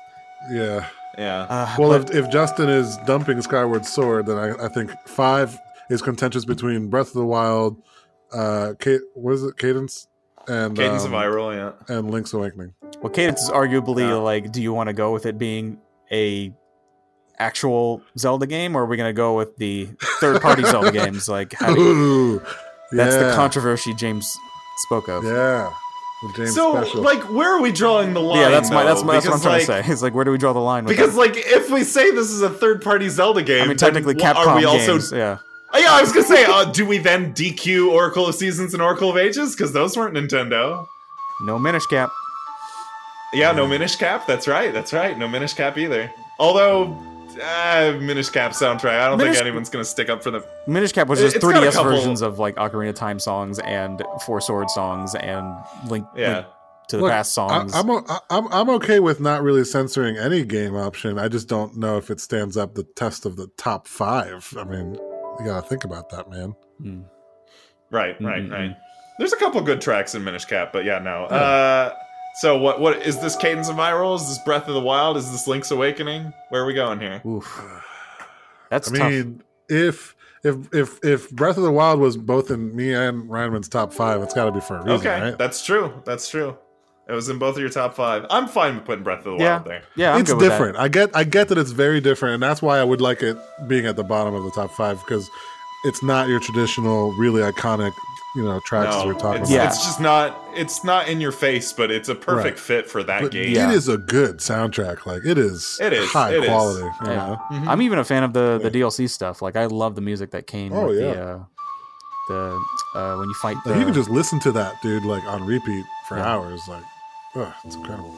Yeah. Yeah. Uh, Well, but- if, if Justin is dumping Skyward Sword, then I, I think five is contentious between Breath of the Wild, uh, Ca- what is it, Cadence, and Cadence um, of Hyrule, yeah. and Link's Awakening. Well, Cadence is arguably Yeah. like, do you want to go with it being a actual Zelda game, or are we going to go with the third party Zelda games? Like, how do you- Ooh, that's yeah, the controversy James spoke of. Yeah, the James So, special. like, where are we drawing the line? Yeah, that's my that's, my, that's what I'm trying like, to say. It's like, where do we draw the line? Because, that? like, if we say this is a third-party Zelda game, I mean, technically, then Capcom are we also? games. Yeah, Oh, yeah, I was gonna say, uh, do we then DQ Oracle of Seasons and Oracle of Ages? Because those weren't Nintendo. no Minish Cap. Yeah, no Minish Cap. That's right. That's right. No Minish Cap either. Although, uh, Minish Cap soundtrack. I don't Minish- think anyone's gonna stick up for the. Minish Cap was It- just it's got a 3DS couple- versions of like Ocarina of Time songs and Four Sword songs and Link, Yeah. Link to the Look, Past I, songs. I'm, o- I- I'm I'm okay with not really censoring any game option. I just don't know if it stands up the test of the top five. I mean, you gotta think about that, man. Hmm. Right. Right. Mm-mm-mm. Right. There's a couple good tracks in Minish Cap, but yeah, no. Uh, so what? What is this? Cadence of Hyrule? Is this Breath of the Wild? Is this Link's Awakening? Where are we going here? Oof. That's I tough. mean, if if if if Breath of the Wild was both in me and Ryanman's top five, it's got to be for a reason, Okay, right? that's true. That's true. It was in both of your top five. I'm fine with putting Breath of the Yeah. Wild there. Yeah, I'm it's good with that. different. I get I get that it's very different, and that's why I would like it being at the bottom of the top five because it's not your traditional, really iconic, you know, tracks as No, we're talking it's, about. Yeah. it's just not. It's not in your face, but it's a perfect Right. fit for that But game. Yeah. it is a good soundtrack. Like it is. It is, high it is. quality. You Yeah. know? Mhm. I'm even a fan of the the DLC stuff. Like I love the music that came Oh, with yeah. the uh, the uh, when you fight the Like, you can just listen to that dude like on repeat for Yeah. hours. Like, oh, it's incredible.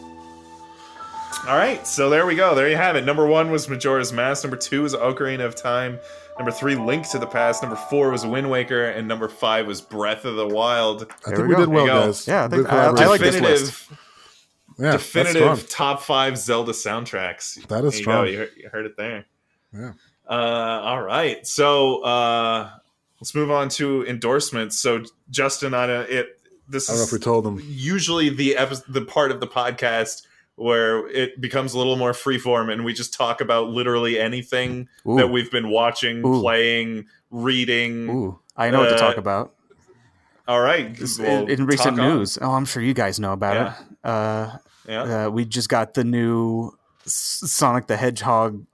All right, so there we go. There you have it. Number one was Majora's Mask. Number two is Ocarina of Time. Number three, Link to the Past. Number four was Wind Waker, and number five was Breath of the Wild. I There think we we, did well, There go. guys. Yeah, I think- Good I- I like this definitive, list. Yeah, that's strong. definitive top five Zelda soundtracks. That is There you strong. go. You heard, you heard it there. Yeah. Uh, all right. So uh, let's move on to endorsements. So Justin, I don't- it this I don't know if we told them. usually the epi- the part of the podcast where it becomes a little more freeform and we just talk about literally anything Ooh, that we've been watching, Ooh. playing, reading. ooh, I know what to uh, talk about. All right. Well, in, in recent talk on. news, oh, I'm sure you guys know about Yeah. it. Uh, Yeah. uh, we just got the new Sonic the Hedgehog.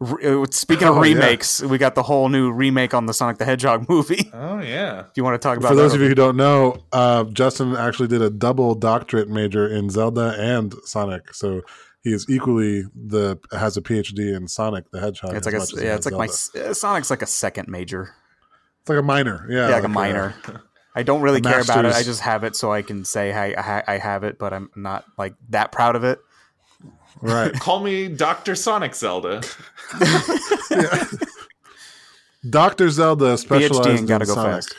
Re- uh, Speaking of Oh, yeah. remakes, we got the whole new remake on the Sonic the Hedgehog movie. Oh yeah. Do you want to talk about For those of you who don't know, uh, Justin actually did a double doctorate major in Zelda and Sonic, so he is equally the has a PhD in Sonic the Hedgehog. It's like a, yeah, it's like my Zelda. s- uh, Sonic's like a second major. It's like a minor, yeah, Yeah, like, a uh, minor. I don't really a care about it. I just have it so I can say I, I have it, but I'm not like that proud of it. Right. Call me Doctor Sonic Zelda. Yeah. Doctor Zelda specialized and in gotta go Sonic. fast.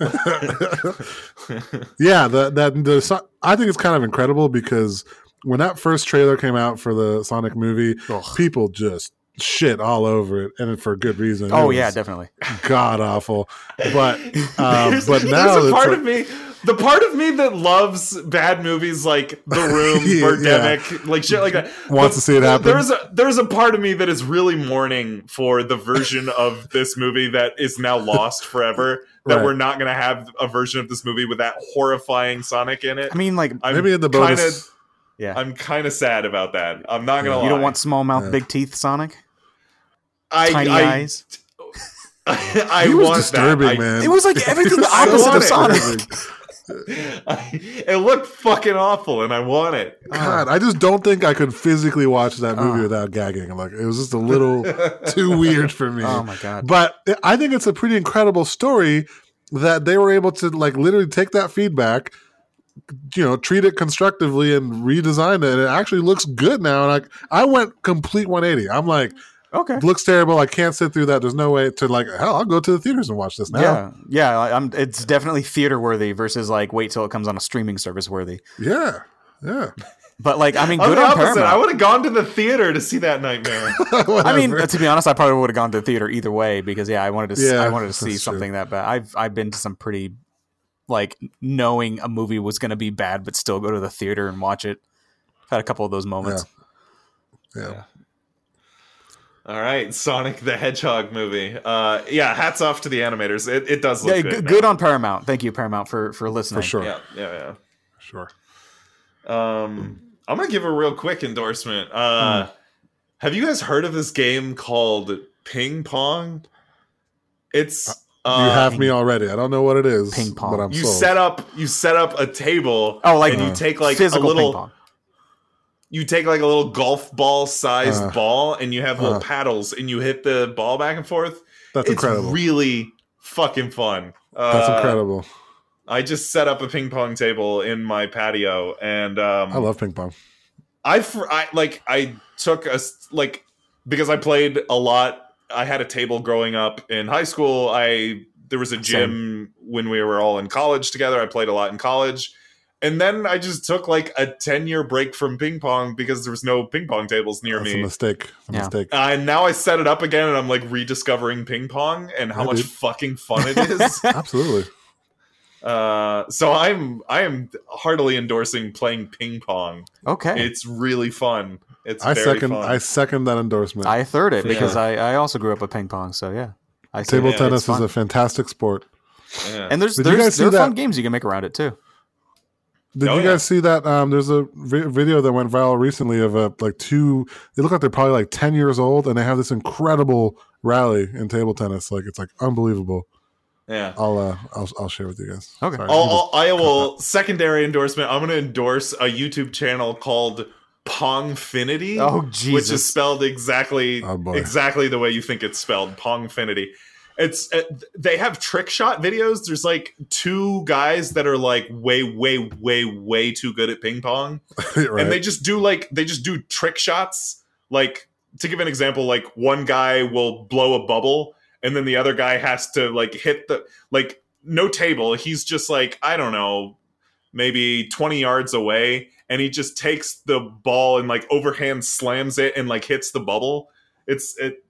yeah, the, that the I think it's kind of incredible because when that first trailer came out for the Sonic movie, Ugh. people just shit all over it, and for good reason. Oh yeah, definitely. god awful. But um, but now there's a it's part like- of me the part of me that loves bad movies like The Room, Yeah, Birdemic, like shit like that. Wants to see it happen. There's a there's a part of me that is really mourning for the version of this movie that is now lost forever. That Right. we're not gonna have a version of this movie with that horrifying Sonic in it. I mean, like I'm maybe in the kinda, bonus. yeah, I'm kind of sad about that. I'm not gonna lie. you don't want small mouth, Yeah. big teeth Sonic, I, tiny I, eyes. I, he was want disturbing, that. I- man. It was like everything the So opposite of. Sonic. I, it looked fucking awful, and I want it. God, I just don't think I could physically watch that movie Uh. without gagging. Like it was just a little too weird for me. Oh my god! But I think it's a pretty incredible story that they were able to like literally take that feedback, you know, treat it constructively and redesign it. And it actually looks good now. And like I went complete 180. I'm like, Okay. it looks terrible. I can't sit through that. There's no way to like hell. I'll go to the theaters and watch this now. Yeah, yeah. I- I'm. It's definitely theater worthy versus like wait till it comes on a streaming service worthy. Yeah. Yeah. But like, I mean, I'm good the on opposite. I would have gone to the theater to see that nightmare. I mean, to be honest, I probably would have gone to the theater either way because yeah, I wanted to. s Yeah, I wanted to see that's true. something that bad. I've I've been to some pretty, like knowing a movie was going to be bad, but still go to the theater and watch it. I've had a couple of those moments. yeah. All right, Sonic the Hedgehog movie. Uh, yeah, hats off to the animators. It, it does look Yeah, good. good, now. good on Paramount. Thank you, Paramount, for for listening. For sure. Yeah, yeah, Sure. Um, I'm gonna give a real quick endorsement. Uh, Hmm. Have you guys heard of this game called Ping Pong? It's you uh, have me already. I don't know what it is. Ping pong. But I'm you sold. set up you set up a table. Oh, like and you uh, take like a little ping pong. You take like a little golf ball sized Uh, ball and you have little uh. paddles and you hit the ball back and forth. That's it's incredible. really fucking fun. That's Uh, incredible. I just set up a ping pong table in my patio, and um, I love ping pong. I, I like I took a like because I played a lot. I had a table growing up in high school. I there was a gym when we were all in college together. I played a lot in college. And then I just took like a 10 year break from ping pong because there was no ping pong tables near That's a me. mistake. It's a Yeah. mistake. Uh, and now I set it up again and I'm like rediscovering ping pong and how Yeah, much dude. fucking fun it is. Absolutely. uh, so I'm I am heartily endorsing playing ping pong. Okay, It's really fun. It's I very second. fun. I second that endorsement. I third it For because sure. I, I also grew up with ping pong. So yeah, I Table it's tennis is fun. a fantastic sport. Yeah. and there's Did there's guys see there are fun games you can make around it too. Did Oh, you yeah. guys see that? Um, there's a vi- video that went viral recently of a like two. They look like they're probably like ten years old, and they have this incredible rally in table tennis. Like it's like unbelievable. Yeah. I'll uh, I'll I'll share with you guys. Okay. Sorry, I'll, I'll, I will secondary endorsement. I'm going to endorse a YouTube channel called Pongfinity. Oh Jesus. which is spelled exactly Oh, exactly the way you think it's spelled pongfinity it's uh, they have trick shot videos. There's like two guys that are like way way way way too good at ping pong. Right. and they just do like they just do trick shots. Like to give an example like one guy will blow a bubble and then the other guy has to like hit the like no table. He's just like i don't know maybe 20 yards away and he just takes the ball and like overhand slams it and like hits the bubble. It's it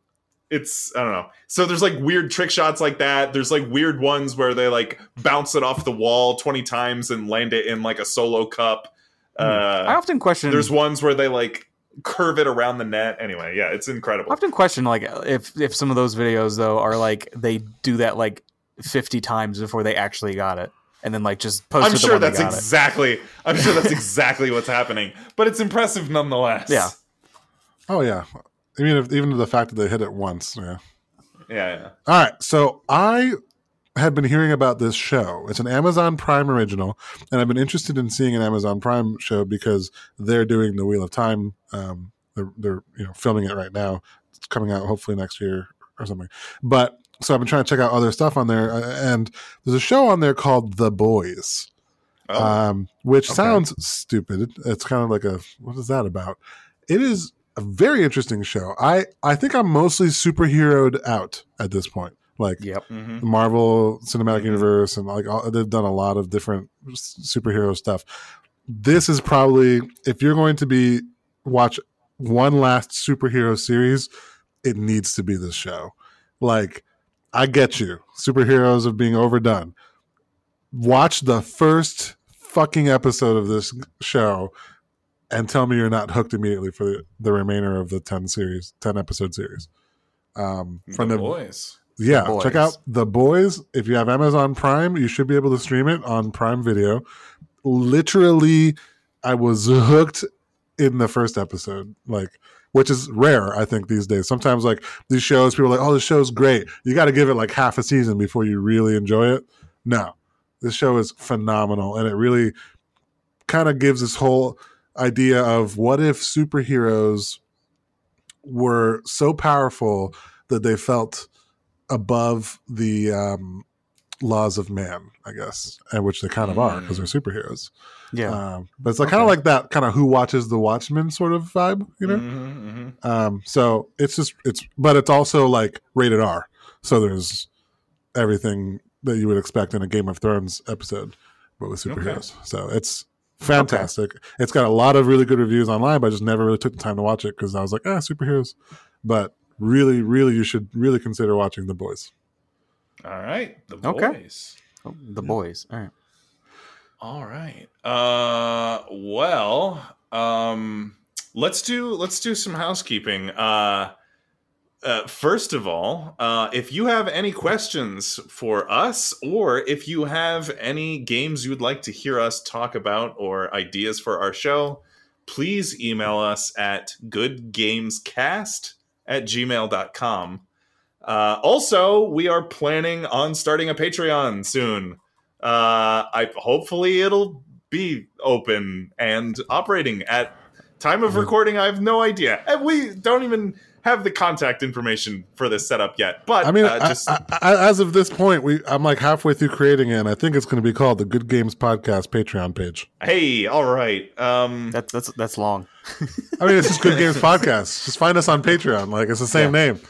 it's i don't know so there's like weird trick shots like that there's like weird ones where they like bounce it off the wall 20 times and land it in like a solo cup I uh often question. there's ones where they like curve it around the net anyway yeah it's incredible. I incredible often question like if if some of those videos though are like they do that like 50 times before they actually got it, and then like just post. i'm sure one they that's it. exactly i'm sure that's exactly what's happening but it's impressive nonetheless Yeah. oh yeah. I mean, if, even the fact that they hit it once. Yeah. yeah yeah All right. So I had been hearing about this show. It's an Amazon Prime original, and I've been interested in seeing an Amazon Prime show because they're doing the Wheel of Time. Um, they're, they're you know filming it right now. It's coming out hopefully next year or something. But so I've been trying to check out other stuff on there, uh, and there's a show on there called The Boys, oh, um, which okay. sounds stupid. It's kind of like a what is that about? It is a very interesting show. I I think I'm mostly superheroed out at this point. Like Yep. mhm. the Marvel Cinematic Mhm. Universe and like all, they've done a lot of different superhero stuff. This is probably if you're going to be watch one last superhero series, it needs to be this show. Like I get you. Superheroes are being overdone. Watch the first fucking episode of this show and tell me you're not hooked immediately for the, the remainder of the 10 series, 10 episode series. Um, from the the, boys yeah, The check out The Boys. If you have Amazon Prime, you should be able to stream it on Prime Video. Literally, I was hooked in the first episode, like which is rare, I think, these days. Sometimes like these shows, people are like, Oh, this show's great. You gotta give it like half a season before you really enjoy it. No. This show is phenomenal and it really kind of gives this whole idea of what if superheroes were so powerful that they felt above the um, laws of man, I guess, and which they kind of are because they're superheroes. Yeah. Um, but it's like kind of like that kind of who watches the Watchmen sort of vibe, you know. Mhm, mhm. Um, so it's just it's, but it's also like rated R. So there's everything that you would expect in a Game of Thrones episode, but with Okay. superheroes. So it's fantastic. It's got a lot of really good reviews online, but I just never really took the time to watch it because I was like, ah, superheroes. But really, really, you should really consider watching The Boys. all right the Okay. boys Oh, the boys. All right. All right. Uh well, um let's do let's do some housekeeping. Uh uh, first of all, uh, if you have any questions for us, or if you have any games you'd like to hear us talk about or ideas for our show, please email us at goodgamescast at gmail.com. Uh, also, we are planning on starting a Patreon soon. Uh, I hopefully it'll be open and operating at time of recording. I have no idea, and we don't even have the contact information for this setup yet. But I mean, uh, I- just I, I, as of this point, we I'm like halfway through creating it, and I think it's going to be called the Good Games Podcast Patreon page. hey, all right. Um, That's that's that's long. I mean, it's just Good Games Podcast. Just find us on Patreon. Like it's the same name.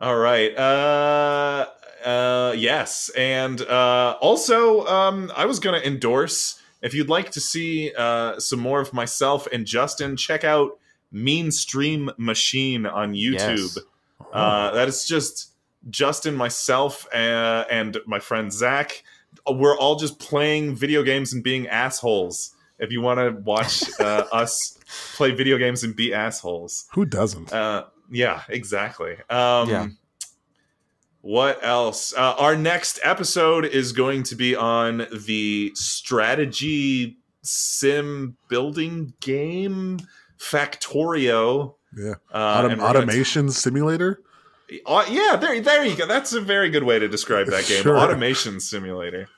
All right. Uh, uh, yes, and uh, also, um, I was going to endorse. If you'd like to see uh, some more of myself and Justin, check out Mean Stream Machine on YouTube. Yes. Uh, that is just Justin, myself, uh, and my friend Zach. We're all just playing video games and being assholes. If you want to watch uh, us play video games and be assholes, Who doesn't? uh, yeah, exactly. Um, Yeah. What else? Uh, our next episode is going to be on the strategy sim building game Factorio. Yeah. Uh, Autom- and we're automation simulator. Uh, yeah, there, there you go. That's a very good way to describe that game. Sure. Automation Simulator,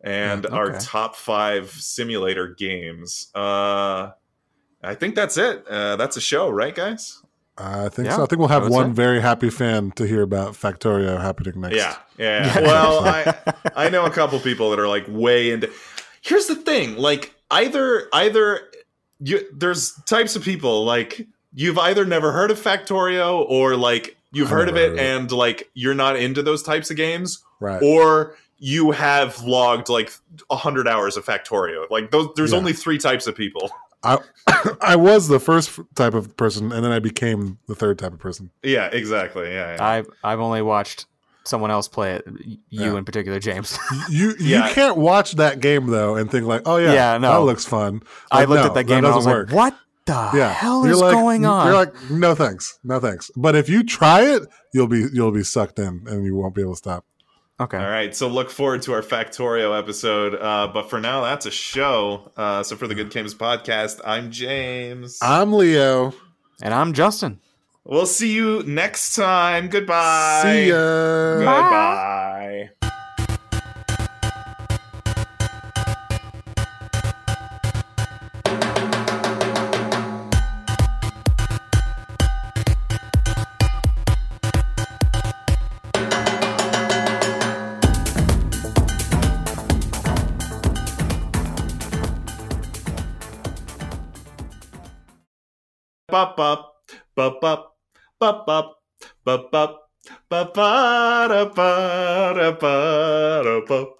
and Mm, our top five simulator games. Uh, I think that's it. Uh, that's a show, right, guys? I think Yeah, so. I think we'll have one say. very happy fan to hear about Factorio happening next. Yeah, yeah. Well, I I know a couple people that are like way into. Here's the thing, like either either you there's types of people like you've either never heard of Factorio or like you've heard of it heard of it. and like you're not into those types of games Right. or you have logged like 100 hours of Factorio. Like those there's Yeah. only three types of people. I was the first type of person, and then I became the third type of person. Yeah, exactly. Yeah. yeah. I've I've only watched someone else play it. You Yeah. in particular, James. You Yeah. you can't watch that game though and think like, oh yeah, Yeah, no. that looks fun. I looked no, at that game and I was doesn't like, "What the Yeah, hell You're is like- going on?" You're like, no thanks, no thanks. But if you try it, you'll be you'll be sucked in and you won't be able to stop. okay, All right, so look forward to our Factorio episode. Uh, but for now, that's a show. Uh, so for the Good Games podcast, I'm James. I'm Leo. and I'm Justin. We'll see you next time. Goodbye. See ya. Goodbye. Bop bop bop bop bop bop bop bop ba ba da ba da ba da ba